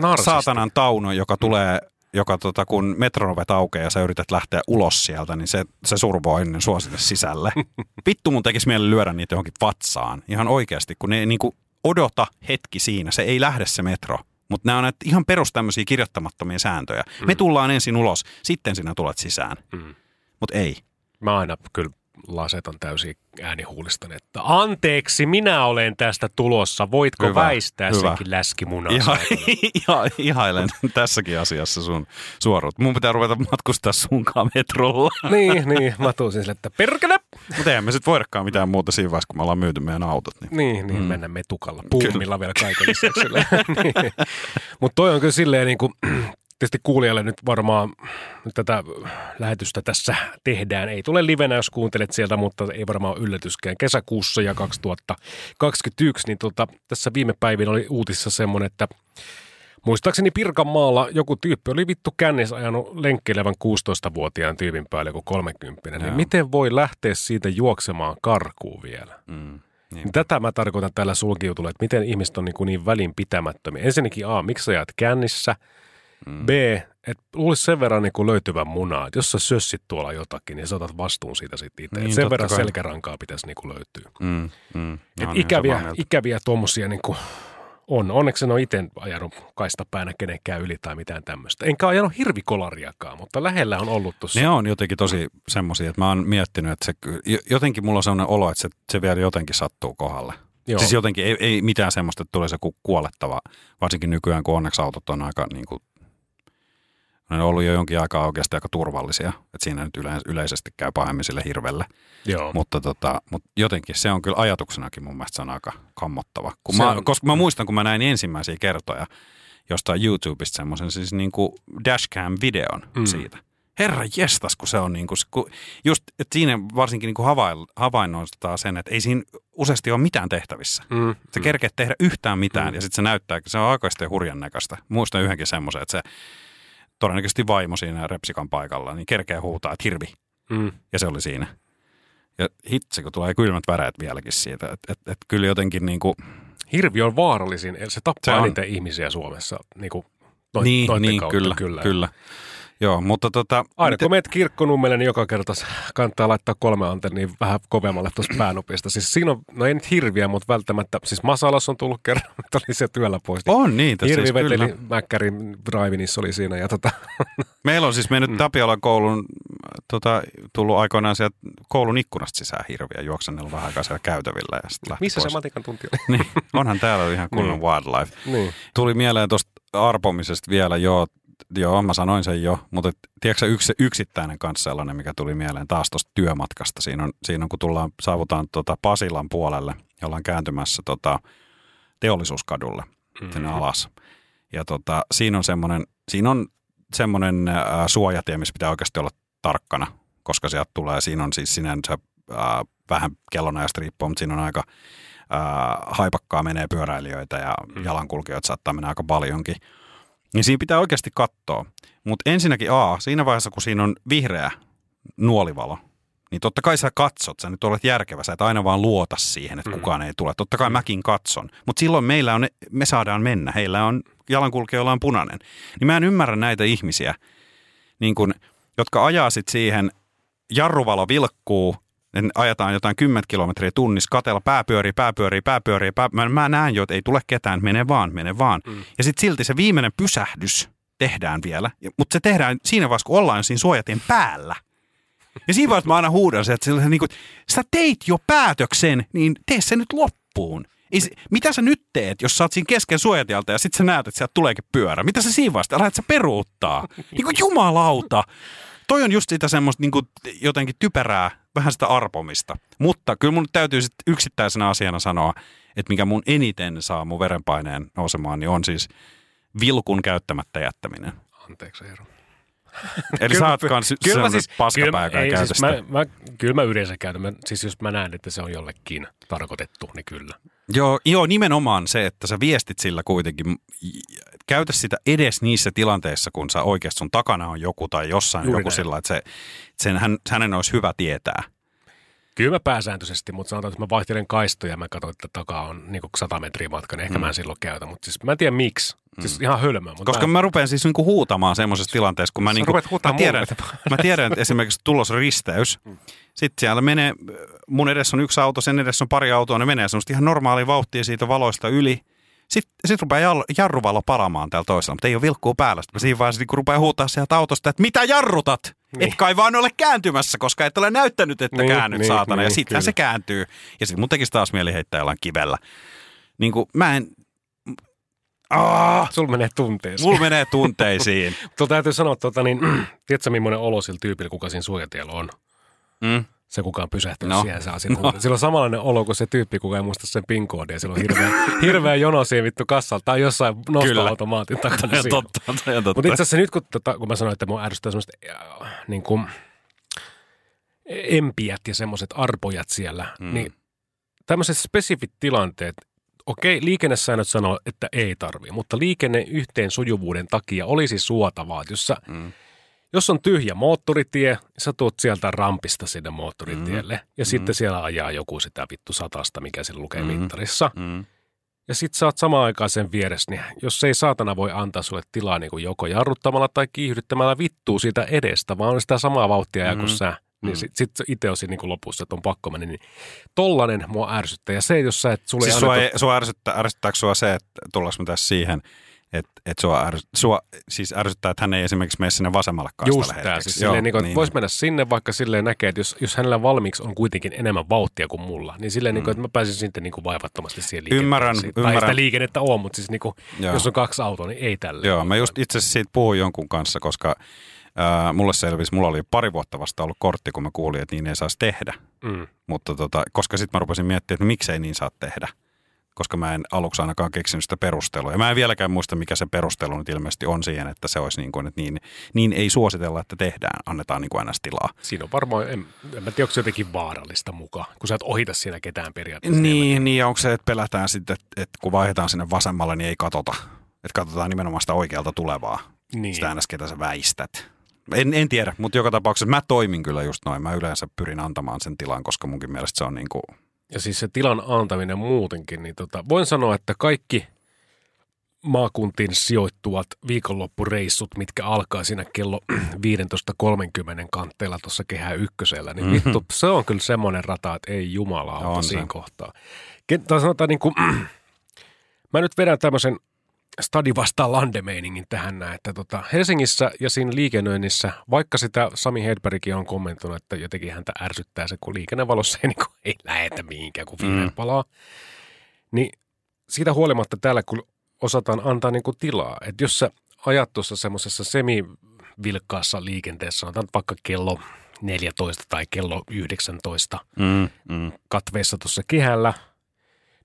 Narsisti. saatanan tauno, joka tulee, joka tota, kun metronovet aukeaa ja sä yrität lähteä ulos sieltä, niin se, se survoo ennen sua sinne sisälle. Vittu mun tekisi mieli lyödä niitä johonkin vatsaan. Ihan oikeasti, kun ne niin kuin odota hetki siinä. Se ei lähde se metro. Mutta nämä on näitä ihan perus tämmöisiä kirjoittamattomia sääntöjä. Mm. Me tullaan ensin ulos, sitten sinä tulet sisään. Mm. Mutta ei. Mä aina kyllä lasetan täysin äänihuulistan, että anteeksi, minä olen tästä tulossa. Voitko Hyvä, väistää hyvä. senkin läskimunaa? Ihan, saatana? ihan, ihailen tässäkin asiassa sun suoruut. Mun pitää ruveta matkustaa sunkaan metrolla. niin, niin. Mä tuun sille, että perkele, Mutta eihän me sitten voidakaan mitään muuta siinä vaiheessa, kun me ollaan myyty meidän autot. Niin. Niin, niin mm. mennään metukalla, puumilla vielä kaiken lisäksi. niin. Mutta toi on kyllä silleen niin kuin, tietysti kuulijalle nyt varmaan nyt tätä lähetystä tässä tehdään. Ei tule livenä, jos kuuntelet sieltä, mutta ei varmaan ole yllätyskään. Kesäkuussa ja 2021, niin tota, tässä viime päivinä oli uutisissa semmoinen, että Muistaakseni Pirkanmaalla joku tyyppi oli vittu kännissä ajanut lenkkeilevän 16-vuotiaan tyypin päälle joku 30. Niin miten voi lähteä siitä juoksemaan karkuun vielä? Mm. Niin Tätä mä tarkoitan tällä sulkiutulla, että miten ihmiset on niin, kuin niin välinpitämättömiä. Ensinnäkin A, miksi sä jäät kännissä? Mm. B, että luulisi sen verran niin kuin löytyvän munaa, että jos sä sössit tuolla jotakin, niin sä otat vastuun siitä sitten itse. Niin, sen verran kai. selkärankaa pitäisi niin kuin löytyä. Mm. Mm. Et ihan ikäviä, ikäviä tuommoisia niin kuin on. Onneksi en ole itse ajanut kastapäänä kenenkään yli tai mitään tämmöistä. Enkä ajanut hirvikolariakaan, mutta lähellä on ollut tuossa. Ne on jotenkin tosi semmoisia, että mä oon miettinyt, että se, jotenkin mulla on sellainen olo, että se, se vielä jotenkin sattuu kohdalle. Joo. Siis jotenkin ei, ei mitään semmoista, että tulee se ku- kuolettava, varsinkin nykyään, kun onneksi autot on aika niin kuin, ne on ollut jo jonkin aikaa oikeasti aika turvallisia. Että siinä nyt yle, yleisesti käy pahemmin sille hirvelle. Joo. Mutta, tota, mutta jotenkin se on kyllä ajatuksenakin mun mielestä se on aika kammottava. Kun Se mä, on- koska mä muistan, kun mä näin ensimmäisiä kertoja jostain YouTubesta semmoisen siis niin kuin dashcam-videon Mm. mm. siitä. Herra jestas, kun se on niin kuin, kun just, että siinä varsinkin niin kuin havain, havainnoistaa sen, että ei siinä useasti ole mitään tehtävissä. Mm, Se kerkeä tehdä yhtään mitään Mm. mm. ja sitten se näyttää, se on aikaisesti hurjan näköistä. Muistan yhdenkin semmoisen, että se todennäköisesti vaimo siinä repsikan paikalla, niin kerkeä huutaa, että hirvi. mm. Ja se oli siinä. Ja hitsi, kun tulee kylmät väreet vieläkin siitä. Että et, et kyllä jotenkin niin kuin, Hirvi on vaarallisin. Se tappaa Se on. eniten ihmisiä Suomessa. Niin, kuin noit, niin, niin kautta, kyllä, kyllä, kyllä. Joo, mutta tota... Aina miten- kun menet kirkkonummelle, niin joka kerta kannattaa laittaa kolme antennia vähän kovemmalle tuosta päänupista. Siis siinä on, no ei nyt hirviä, mutta välttämättä, siis Masalas on tullut kerran, mutta oli se työllä pois. On niitä Hirvi siis, veteli kyllä. Mäkkärin Drivinissa oli siinä ja tota, Meillä on siis mennyt Mm. Tapiolan koulun, tota, tullut aikoinaan sieltä koulun ikkunasta sisään hirviä juoksennella vähän aikaa siellä käytävillä ja missä pois. se matikan tunti oli? Niin, onhan täällä ihan kunnon Niin. wildlife. niin. Tuli mieleen tuosta arpomisesta vielä, joo, joo, mä sanoin sen jo, mutta et, tiedätkö yksi, yksittäinen kanssa sellainen, mikä tuli mieleen taas tuosta työmatkasta. Siinä on, siinä on kun tullaan, saavutaan tota Pasilan puolelle ollaan kääntymässä tota teollisuuskadulle sinne alas. Ja tota, siinä on semmoinen, siinä on semmoinen äh, suojatie, missä pitää oikeasti olla tarkkana, koska sieltä tulee, siinä on siis sinänsä äh, vähän kellonajasta riippuen, mutta siinä on aika äh, haipakkaa menee pyöräilijöitä ja Mm. jalankulkijoita saattaa mennä aika paljonkin. Niin siinä pitää oikeasti katsoa. Mutta ensinnäkin A, siinä vaiheessa kun siinä on vihreä nuolivalo, niin totta kai sä katsot, sä nyt olet järkevä, sä et aina vaan luota siihen, että Mm. kukaan ei tule. Totta kai mäkin katson, mutta silloin meillä on, me saadaan mennä, heillä on, jalankulkijoilla on punainen. Niin mä en ymmärrä näitä ihmisiä, niin kun, jotka ajaa sit siihen, jarruvalo vilkkuu, ne ajetaan jotain 10 kilometriä tunnissa, katella, pää pyörii, pää pyörii, pää mä, mä näen jo, että ei tule ketään, mene vaan, mene vaan. Mm. Ja sitten silti se viimeinen pysähdys tehdään vielä, mutta se tehdään siinä vaiheessa, kun ollaan siinä suojatien päällä. Ja siinä vaiheessa mä aina huudan se, että niin kuin, sä teit jo päätöksen, niin tee se nyt loppuun. Ei se, mitä sä nyt teet, jos sä oot siinä kesken suojatieltä ja sitten sä näet, että sieltä tuleekin pyörä? Mitä sä siinä vaiheessa, lähdet sä peruuttaa? Niin kuin jumalauta. Toi on just sitä semmoista niin kuin jotenkin typerää, vähän sitä arpomista. Mutta kyllä mun täytyy sit yksittäisenä asiana sanoa, että mikä mun eniten saa mun verenpaineen nousemaan, niin on siis vilkun käyttämättä jättäminen. Anteeksi Eero. Eli sä oot kans kyllä mä siis, paskapää, joka ei käytä siis mä, mä, kyllä mä yleensä käytän. Mä, siis jos mä näen, että se on jollekin tarkoitettu, niin kyllä. Joo, joo, nimenomaan se, että sä viestit sillä kuitenkin. Käytä sitä edes niissä tilanteissa, kun sä oikeasti sun takana on joku tai jossain Juuri joku näin. sillä, että se, sen, hän, hänen olisi hyvä tietää. Kyllä mä pääsääntöisesti, mutta sanotaan, että mä vaihtelen kaistoja ja mä katson, että takaa on niin 100 metriä matka, niin ehkä mm. mä en silloin käytä. Mutta siis mä en tiedä miksi. Siis ihan hölmöä. Mutta Koska mä, mä rupean siis niinku huutamaan semmoisessa tilanteessa, kun mä, niinku, mä, tiedän, mä tiedän, että esimerkiksi tulos risteys. Sitten siellä menee, mun edessä on yksi auto, sen edessä on pari autoa, ne menee semmoista ihan normaalia vauhtia siitä valoista yli. Sitten sit rupeaa jarruvalo palamaan täällä toisella, mutta ei ole vilkkuu päällä. Sitten mä siinä vaiheessa niin rupeaa huutaa sieltä autosta, että mitä jarrutat? Niin. Et kai vaan ole kääntymässä, koska et ole näyttänyt, että Niin, käännyt niin, saatana. ja niin, sittenhän kyllä. se kääntyy. Ja sitten mun tekisi taas mieli heittää jollain kivellä. Niin kuin mä en... Aa, Sulla menee tunteeseen. mulla menee tunteisiin. Tuo täytyy sanoa, tota, niin, tiedätkö millainen olo sillä tyypillä, kuka siinä suojatiellä on? Mm. Se kukaan pysähtynyt No. siihen saa no. Sillä on samanlainen olo kuin se tyyppi, kuka ei muista sen pin koodia. Sillä on hirveä, hirveä jono siihen vittu kassalla tai jossain nostoautomaatin takana. Toi totta, toi totta. Mutta itse asiassa nyt, kun, tota, kun mä sanoin, että mua ärsyttää semmoiset äh, niin kuin, empiät ja semmoiset arpojat siellä, Mm. niin tämmöiset spesifit tilanteet, okei, liikennesäännöt sanoo, että ei tarvi, mutta liikenne yhteen sujuvuuden takia olisi suotavaa, että jos, sä, Mm. Jos on tyhjä moottoritie, sä tuot sieltä rampista sinne moottoritielle Mm. ja sitten siellä ajaa joku sitä vittu satasta, mikä siellä lukee Mm. mittarissa. Mm. Ja sit sä oot samaan aikaan sen vieressä, niin jos ei saatana voi antaa sulle tilaa niin kuin joko jarruttamalla tai kiihdyttämällä vittuu siitä edestä, vaan on sitä samaa vauhtia Mm. kuin sä, niin Mm. sit, sit itse olisin niin kuin lopussa, että on pakko mennä. Niin tollanen mua ärsyttää. Ja se, jos sä et sulle Siis sua, ei, sua ärsyttää, ärsyttääkö sua se, että tullaanko me tässä siihen, että, että sua, ärs, sua siis ärsyttää, että hän ei esimerkiksi mene sinne vasemmalle kaistalle Just tämä. Siis silleen, niin kuin, että vois mennä sinne, vaikka silleen näkee, että jos, jos hänellä valmiiksi on kuitenkin enemmän vauhtia kuin mulla, niin silleen, mm. niin kuin, että mä pääsin sitten niin kuin vaivattomasti siihen liikenteeseen. Ymmärrän, Tai ymmärrän. sitä liikennettä on, mutta siis niin kuin, Joo. jos on kaksi autoa, niin ei tälle. Joo, mä just itse asiassa siitä puhuin jonkun kanssa, koska ää, mulle selvisi, mulla oli pari vuotta vasta ollut kortti, kun mä kuulin, että niin ei saisi tehdä. Mm. Mutta tota, koska sitten mä rupesin miettimään, että miksei niin saa tehdä. Koska mä en aluksi ainakaan keksinyt sitä perustelua. Ja mä en vieläkään muista, mikä se perustelu nyt ilmeisesti on siihen, että se olisi niin kuin, että niin, niin ei suositella, että tehdään, annetaan niin kuin aina tilaa. Siinä on varmaan, en, en mä tiedä, onko se jotenkin vaarallista mukaan, kun sä et ohita siinä ketään periaatteessa. Niin, niin ja onko se, että pelätään sitten, että, että kun vaihdetaan sinne vasemmalle, niin ei katota. Että katsotaan nimenomaan sitä oikealta tulevaa. Niin. Sitä äänestä, ketä sä väistät. En, en tiedä, mutta joka tapauksessa mä toimin kyllä just noin. Mä yleensä pyrin antamaan sen tilan, koska munkin mielestä se on niin kuin, Ja siis se tilan antaminen muutenkin, niin tota, voin sanoa, että kaikki maakuntiin sijoittuvat viikonloppureissut, mitkä alkaa siinä kello 15.30 kantteella tuossa kehä ykkösellä, niin Mhm. mm-hmm. vittu, se on kyllä semmoinen rata, että ei jumala auta se. siinä kohtaa. Tai sanotaan niin kuin, mä nyt vedän tämmöisen stadi vastaan landemeiningin tähän näin, että tota, Helsingissä ja siinä liikennöinnissä, vaikka sitä Sami Hedbergkin on kommentoinut, että jotenkin häntä ärsyttää se, kun liikennevalossa ei, niin kuin, ei lähetä mihinkään, kun vihreät Mm. mm. palaa, niin siitä huolimatta täällä kun osataan antaa niin kuin tilaa, että jos sä ajat tuossa semmoisessa semivilkkaassa liikenteessä, sanotaan vaikka kello 14 tai kello 19 mm, mm, katveessa tuossa kehällä,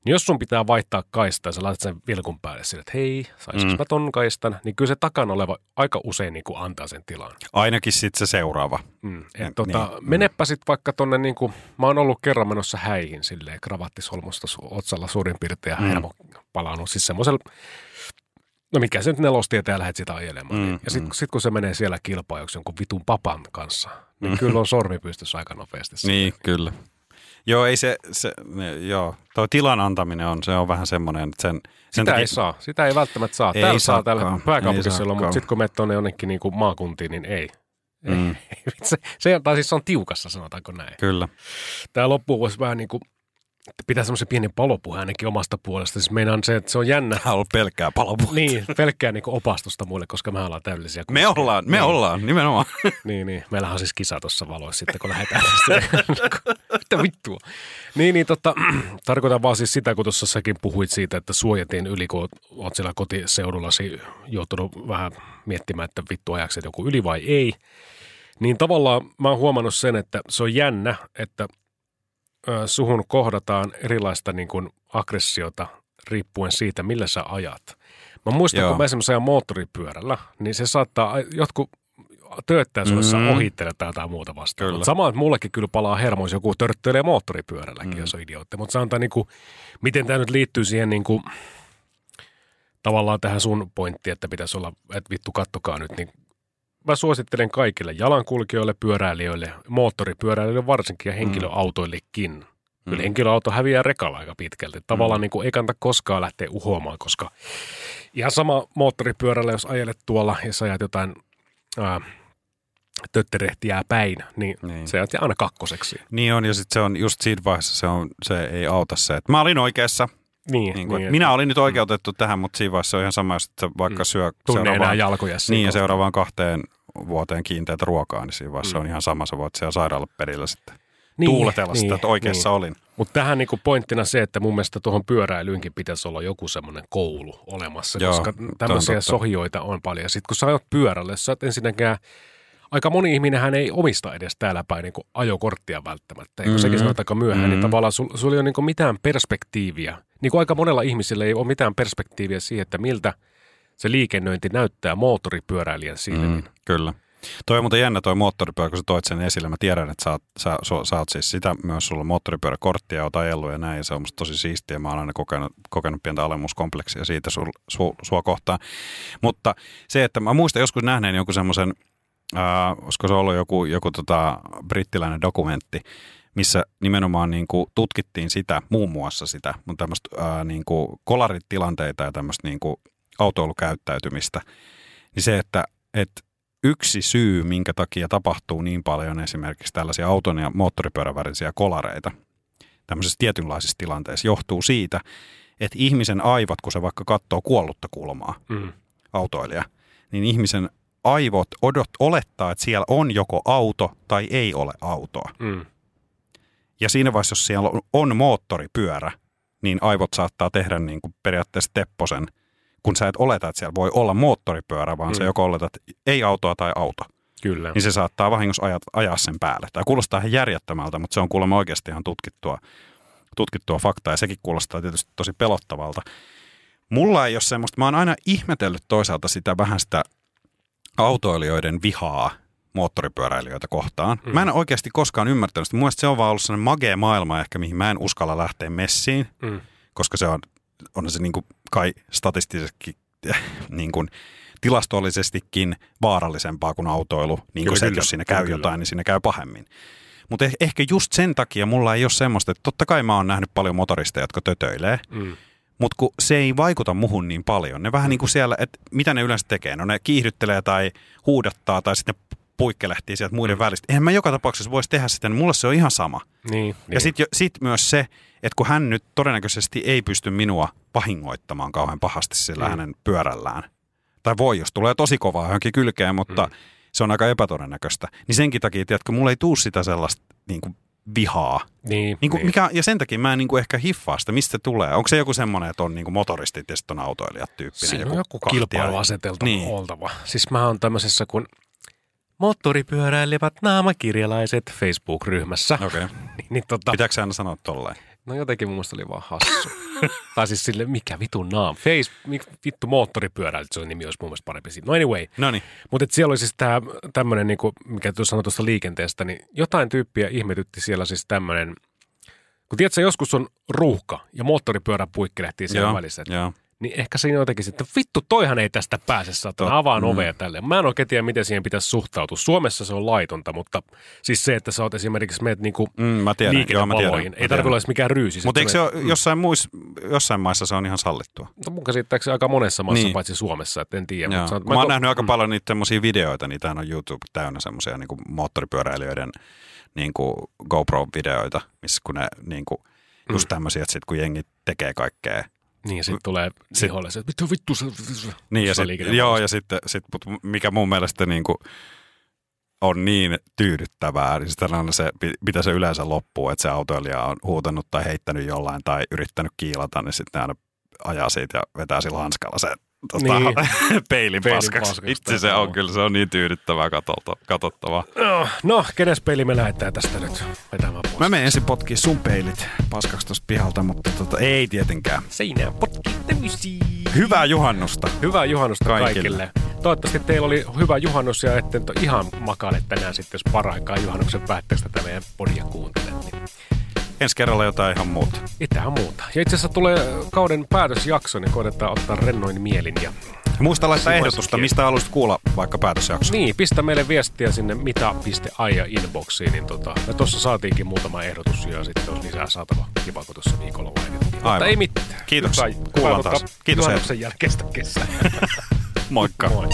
niin jos sun pitää vaihtaa kaista ja sä laitat sen vilkun päälle sille, että hei, saisinko Mm. mm. mä ton kaistan, niin kyllä se takana oleva aika usein niin kuin antaa sen tilan. ainakin sitten se seuraava. Mm. Ja- Et tota, niin, mm. menepä sitten vaikka tonne, niin kuin, mä oon ollut kerran menossa häihin silleen, kravattisolmusta su- otsalla suurin piirtein ja Mm. hermo palannut siis semmoisella, no mikä se nyt nelostietä ja lähdet sitä ajelemaan. Mm, Mm. Ja sitten mm. sit, kun se menee siellä kilpailuksi jonkun vitun papan kanssa, niin kyllä on sormi pystyssä aika nopeasti. Niin, kyllä. Joo, ei se, se ne, joo. Tuo tilan antaminen on, se on vähän semmoinen, että sen, sen Sitä ei saa. Sitä ei välttämättä saa. Ei Täällä saa täällä pääkaupunkiseudulla, Ei mutta sitten kun menet tuonne jonnekin niin kuin maakuntiin, niin ei. Mm, se, se, tai siis se on tiukassa, sanotaanko näin. kyllä. Tämä loppu voisi vähän niin kuin, pitää semmoisen pienen palopuhe ainakin omasta puolesta. Siis meinaan se, että se on jännä. Tämä on pelkkää palopuolta. Niin, pelkkää niin opastusta muille, koska me ollaan täydellisiä. Me ollaan, me niin, ollaan, nimenomaan. Niin, niin. Meillähän on siis kisa tuossa valoissa sitten, kun lähdetään. Mitä vittua? Niin, niin tota, tarkoitan vaan siis sitä, kun tuossa säkin puhuit siitä, että suojatiin yli, kun oot siellä kotiseudullasi joutunut vähän miettimään, että vittu ajaksi joku yli vai ei. Niin tavallaan mä oon huomannut sen, että se on jännä, että suhun kohdataan erilaista niin kuin aggressiota riippuen siitä, millä sä ajat. Mä muistan, Joo. kun mä esimerkiksi ajan moottoripyörällä, niin se saattaa, jotkut tööttää sulle, Mm. mm. ohittelee tai jotain muuta vastaan. Kyllä. Mut Sama, että mullekin kyllä palaa hermo, jos joku törttöilee moottoripyörälläkin, mm. jos on idiootti. Mutta sanotaan, niin kuin, miten tämä nyt liittyy siihen niin kuin, tavallaan tähän sun pointtiin, että pitäisi olla, että vittu kattokaa nyt, niin mä suosittelen kaikille jalankulkijoille, pyöräilijöille, moottoripyöräilijöille varsinkin ja henkilöautoillekin. Mm. Kyllä henkilöauto häviää rekalla aika pitkälti. Tavallaan mm. niin kuin ei kannata koskaan lähteä uhoamaan, koska ihan sama moottoripyörällä, jos ajelet tuolla ja sä ajat jotain ää, tötterehtiä päin, niin, Niin. niin. se ajat aina kakkoseksi. Niin on, ja sitten se on just siinä vaiheessa se, on, se ei auta se, että mä olin oikeassa. Niin, Niin kuin, niin niin, minä olin nyt oikeutettu tähän, mutta siinä vaiheessa on ihan sama, jos se vaikka Mm. syö seuraavaan, jalkoja niin, ja seuraavaan kahteen vuoteen kiinteätä ruokaa, niin siinä vaiheessa Mm. on ihan sama, sä voit siellä sairaalaperillä sitten Niin, tuuletella sitä, että oikeassa niin. olin. Mutta tähän niinku pointtina se, että mun mielestä tuohon pyöräilyynkin pitäisi olla joku semmoinen koulu olemassa, Joo, koska on tämmöisiä sohjoita on paljon. Sitten kun sä ajat pyörälle, sä et ensinnäkään aika moni ihminenhän ei omista edes täällä päin niin ajokorttia välttämättä. Eikö Mhm. sekin sanotaan aika myöhään, niin Mhm. tavallaan sul, sulla ei ole niin kuin mitään perspektiiviä. Niin kuin aika monella ihmisellä ei ole mitään perspektiiviä siihen, että miltä se liikennöinti näyttää moottoripyöräilijän silmin. Mm, kyllä. Toi on muuten jännä toi moottoripyörä, kun sä toit sen esille. Mä tiedän, että sä, oot- sä, sä, sä oot siis sitä myös, sulla on moottoripyöräkorttia, oot ajellut ja näin, ja se on musta tosi siistiä. Mä oon aina kokenut, kokenut pientä alemmuuskompleksia siitä su, su, sua kohtaan. Mutta se, että mä muistan joskus nähneen jonkun semmoisen, äh, olisiko se ollut joku, joku tota, brittiläinen dokumentti, missä nimenomaan niin kuin tutkittiin sitä, muun muassa sitä, mutta tämmöistä äh, niin kuin kolaritilanteita ja tämmöistä niin kuin autoilukäyttäytymistä, niin se, että, että yksi syy, minkä takia tapahtuu niin paljon esimerkiksi tällaisia auton ja moottoripyörän värisiä kolareita tämmöisissä tietynlaisissa tilanteissa, johtuu siitä, että ihmisen aivot, kun se vaikka katsoo kuollutta kulmaa, Mm. autoilija, niin ihmisen aivot odot, olettaa, että siellä on joko auto tai ei ole autoa. Mm. Ja siinä vaiheessa, jos siellä on, on moottoripyörä, niin aivot saattaa tehdä niin kuin periaatteessa tepposen, kun sä et oleta, että siellä voi olla moottoripyörä, vaan mm. se Mm. joko oletat, että ei autoa tai auto. Kyllä. Niin se saattaa vahingossa ajat, ajaa sen päälle. Tämä kuulostaa ihan järjettömältä, mutta se on kuulemma oikeasti ihan tutkittua, tutkittua faktaa ja sekin kuulostaa tietysti tosi pelottavalta. Mulla ei ole semmoista, mä oon aina ihmetellyt toisaalta sitä vähän sitä autoilijoiden vihaa moottoripyöräilijöitä kohtaan. Mm. Mä en oikeasti koskaan ymmärtänyt sitä. Mun mielestä se on vaan ollut sellainen magea maailma ehkä, mihin mä en uskalla lähteä messiin, Mm. koska se on, on se niin kuin kai statistisesti niin kuin tilastollisestikin vaarallisempaa kuin autoilu. Niin Kyllä, kuin se, kyllä. jos siinä käy kyllä. jotain, niin siinä käy pahemmin. Mutta eh- ehkä just sen takia mulla ei ole semmoista, että totta kai mä oon nähnyt paljon motoristeja, jotka tötöilee, Mm. Mutta kun se ei vaikuta muhun niin paljon. Ne vähän niin kuin siellä, että mitä ne yleensä tekee? No ne kiihdyttelee tai huudattaa tai sitten puikkelehtii sieltä muiden välistä. Eihän mä joka tapauksessa voisi tehdä sitä, niin mulle se on ihan sama. Niin, Ja niin. sitten sit myös se, että kun hän nyt todennäköisesti ei pysty minua vahingoittamaan kauhean pahasti sillä Mm. hänen pyörällään. Tai voi, jos tulee tosi kovaa johonkin kylkeen, mutta Mm. se on aika epätodennäköistä. Niin senkin takia, tiedätkö, mulla ei tuu sitä sellaista niin kuin vihaa. niin, Niin kuin, niin. mikä, ja sen takia mä en niin kuin ehkä hiffaa sitä, mistä se tulee. Onko se joku semmoinen, että on niin kuin motoristit ja sitten on autoilijat tyyppinen? Siinä on joku kahtia- kilpailuaseteltava Niin. oltava. Siis mä oon tämmöisessä kuin moottoripyöräilevät naamakirjalaiset Facebook-ryhmässä. Okei. Okay. Niin, niin tota, Pitääkö aina sanoa tolleen? No jotenkin mun mielestä oli vaan hassu. tai siis sille, mikä vitun naam. Face, mik, vittu moottoripyöräilijät, se on nimi olisi mun mielestä parempi. siinä. No anyway, No niin. mutta siellä oli siis tämä tämmöinen, niinku, mikä tuossa sanoi tuosta liikenteestä, niin jotain tyyppiä ihmetytti siellä siis tämmöinen, kun tiedätkö, joskus on ruuhka ja moottoripyörä puikkelehtii siellä Joo, välissä. että. Niin ehkä siinä jotenkin sitten, vittu toihan ei tästä pääse, saatana, avaan Mm. mm. ovea tälle. Mä en oikein tiedä, miten siihen pitäisi suhtautua. Suomessa se on laitonta, mutta siis se, että sä oot esimerkiksi meet niinku Mm, mä tiedän. Joo, mä tiedän. ei tarvitse olla mikään ryysi. Mutta eikö se ole jossain, muissa, jossain maissa se on ihan sallittua? No mun käsittääkseni aika monessa maassa, Niin. paitsi Suomessa, että en tiedä. Mutta Mä, mä oon nähnyt aika paljon niitä semmoisia videoita, niitä on YouTube täynnä semmoisia niin moottoripyöräilijöiden niin kuin GoPro-videoita, missä kun ne niin kuin, just tämmöisiä, että sit kun jengi tekee kaikkea. Niin, sitten tulee Sit- siholle se, että vittu, vittu, se, Niin ja se on sit, joo, ja sitten, sit, mut mikä mun mielestä niin kuin on niin tyydyttävää, niin sitten aina se, mitä se yleensä loppuu, että se autoilija on huutanut tai heittänyt jollain tai yrittänyt kiilata, niin sitten aina ajaa siitä ja vetää sillä hanskalla se tota, Niin. peilin Peilin paskaksi. paskaksi, Itse se on kyllä, se on niin tyydyttävää katolta, katsottavaa. No, no, kenes peli me lähdetään tästä nyt vetämään pois? Mä menen ensin potkii sun peilit paskaksi tuosta pihalta, mutta tota, ei tietenkään. Seinään potki täysiin. Hyvää juhannusta. Hyvää juhannusta Kaikille. kaikille. Toivottavasti teillä oli hyvä juhannus ja ette nyt ihan makaile tänään sitten, jos paraikaa juhannuksen päätteestä tätä meidän podia kuuntelet. Niin ensi kerralla jotain ihan muuta. Itsehän muuta. Ja itse asiassa tulee kauden päätösjakso, niin koitetaan ottaa rennoin mielin ja Muista laittaa ehdotusta, mistä haluaisit kuulla vaikka päätösjakso. Niin, pistä meille viestiä sinne mitä.aia inboxiin. Niin tota, me tuossa saatiinkin muutama ehdotus ja sitten olisi lisää saatava kiva, kun tuossa viikolla laitettiin. Mutta ei mitään. Kiitos. Kuullaan taas. Kiitos. Juhannuksen jälkeistä kesää. Moikka. Moi.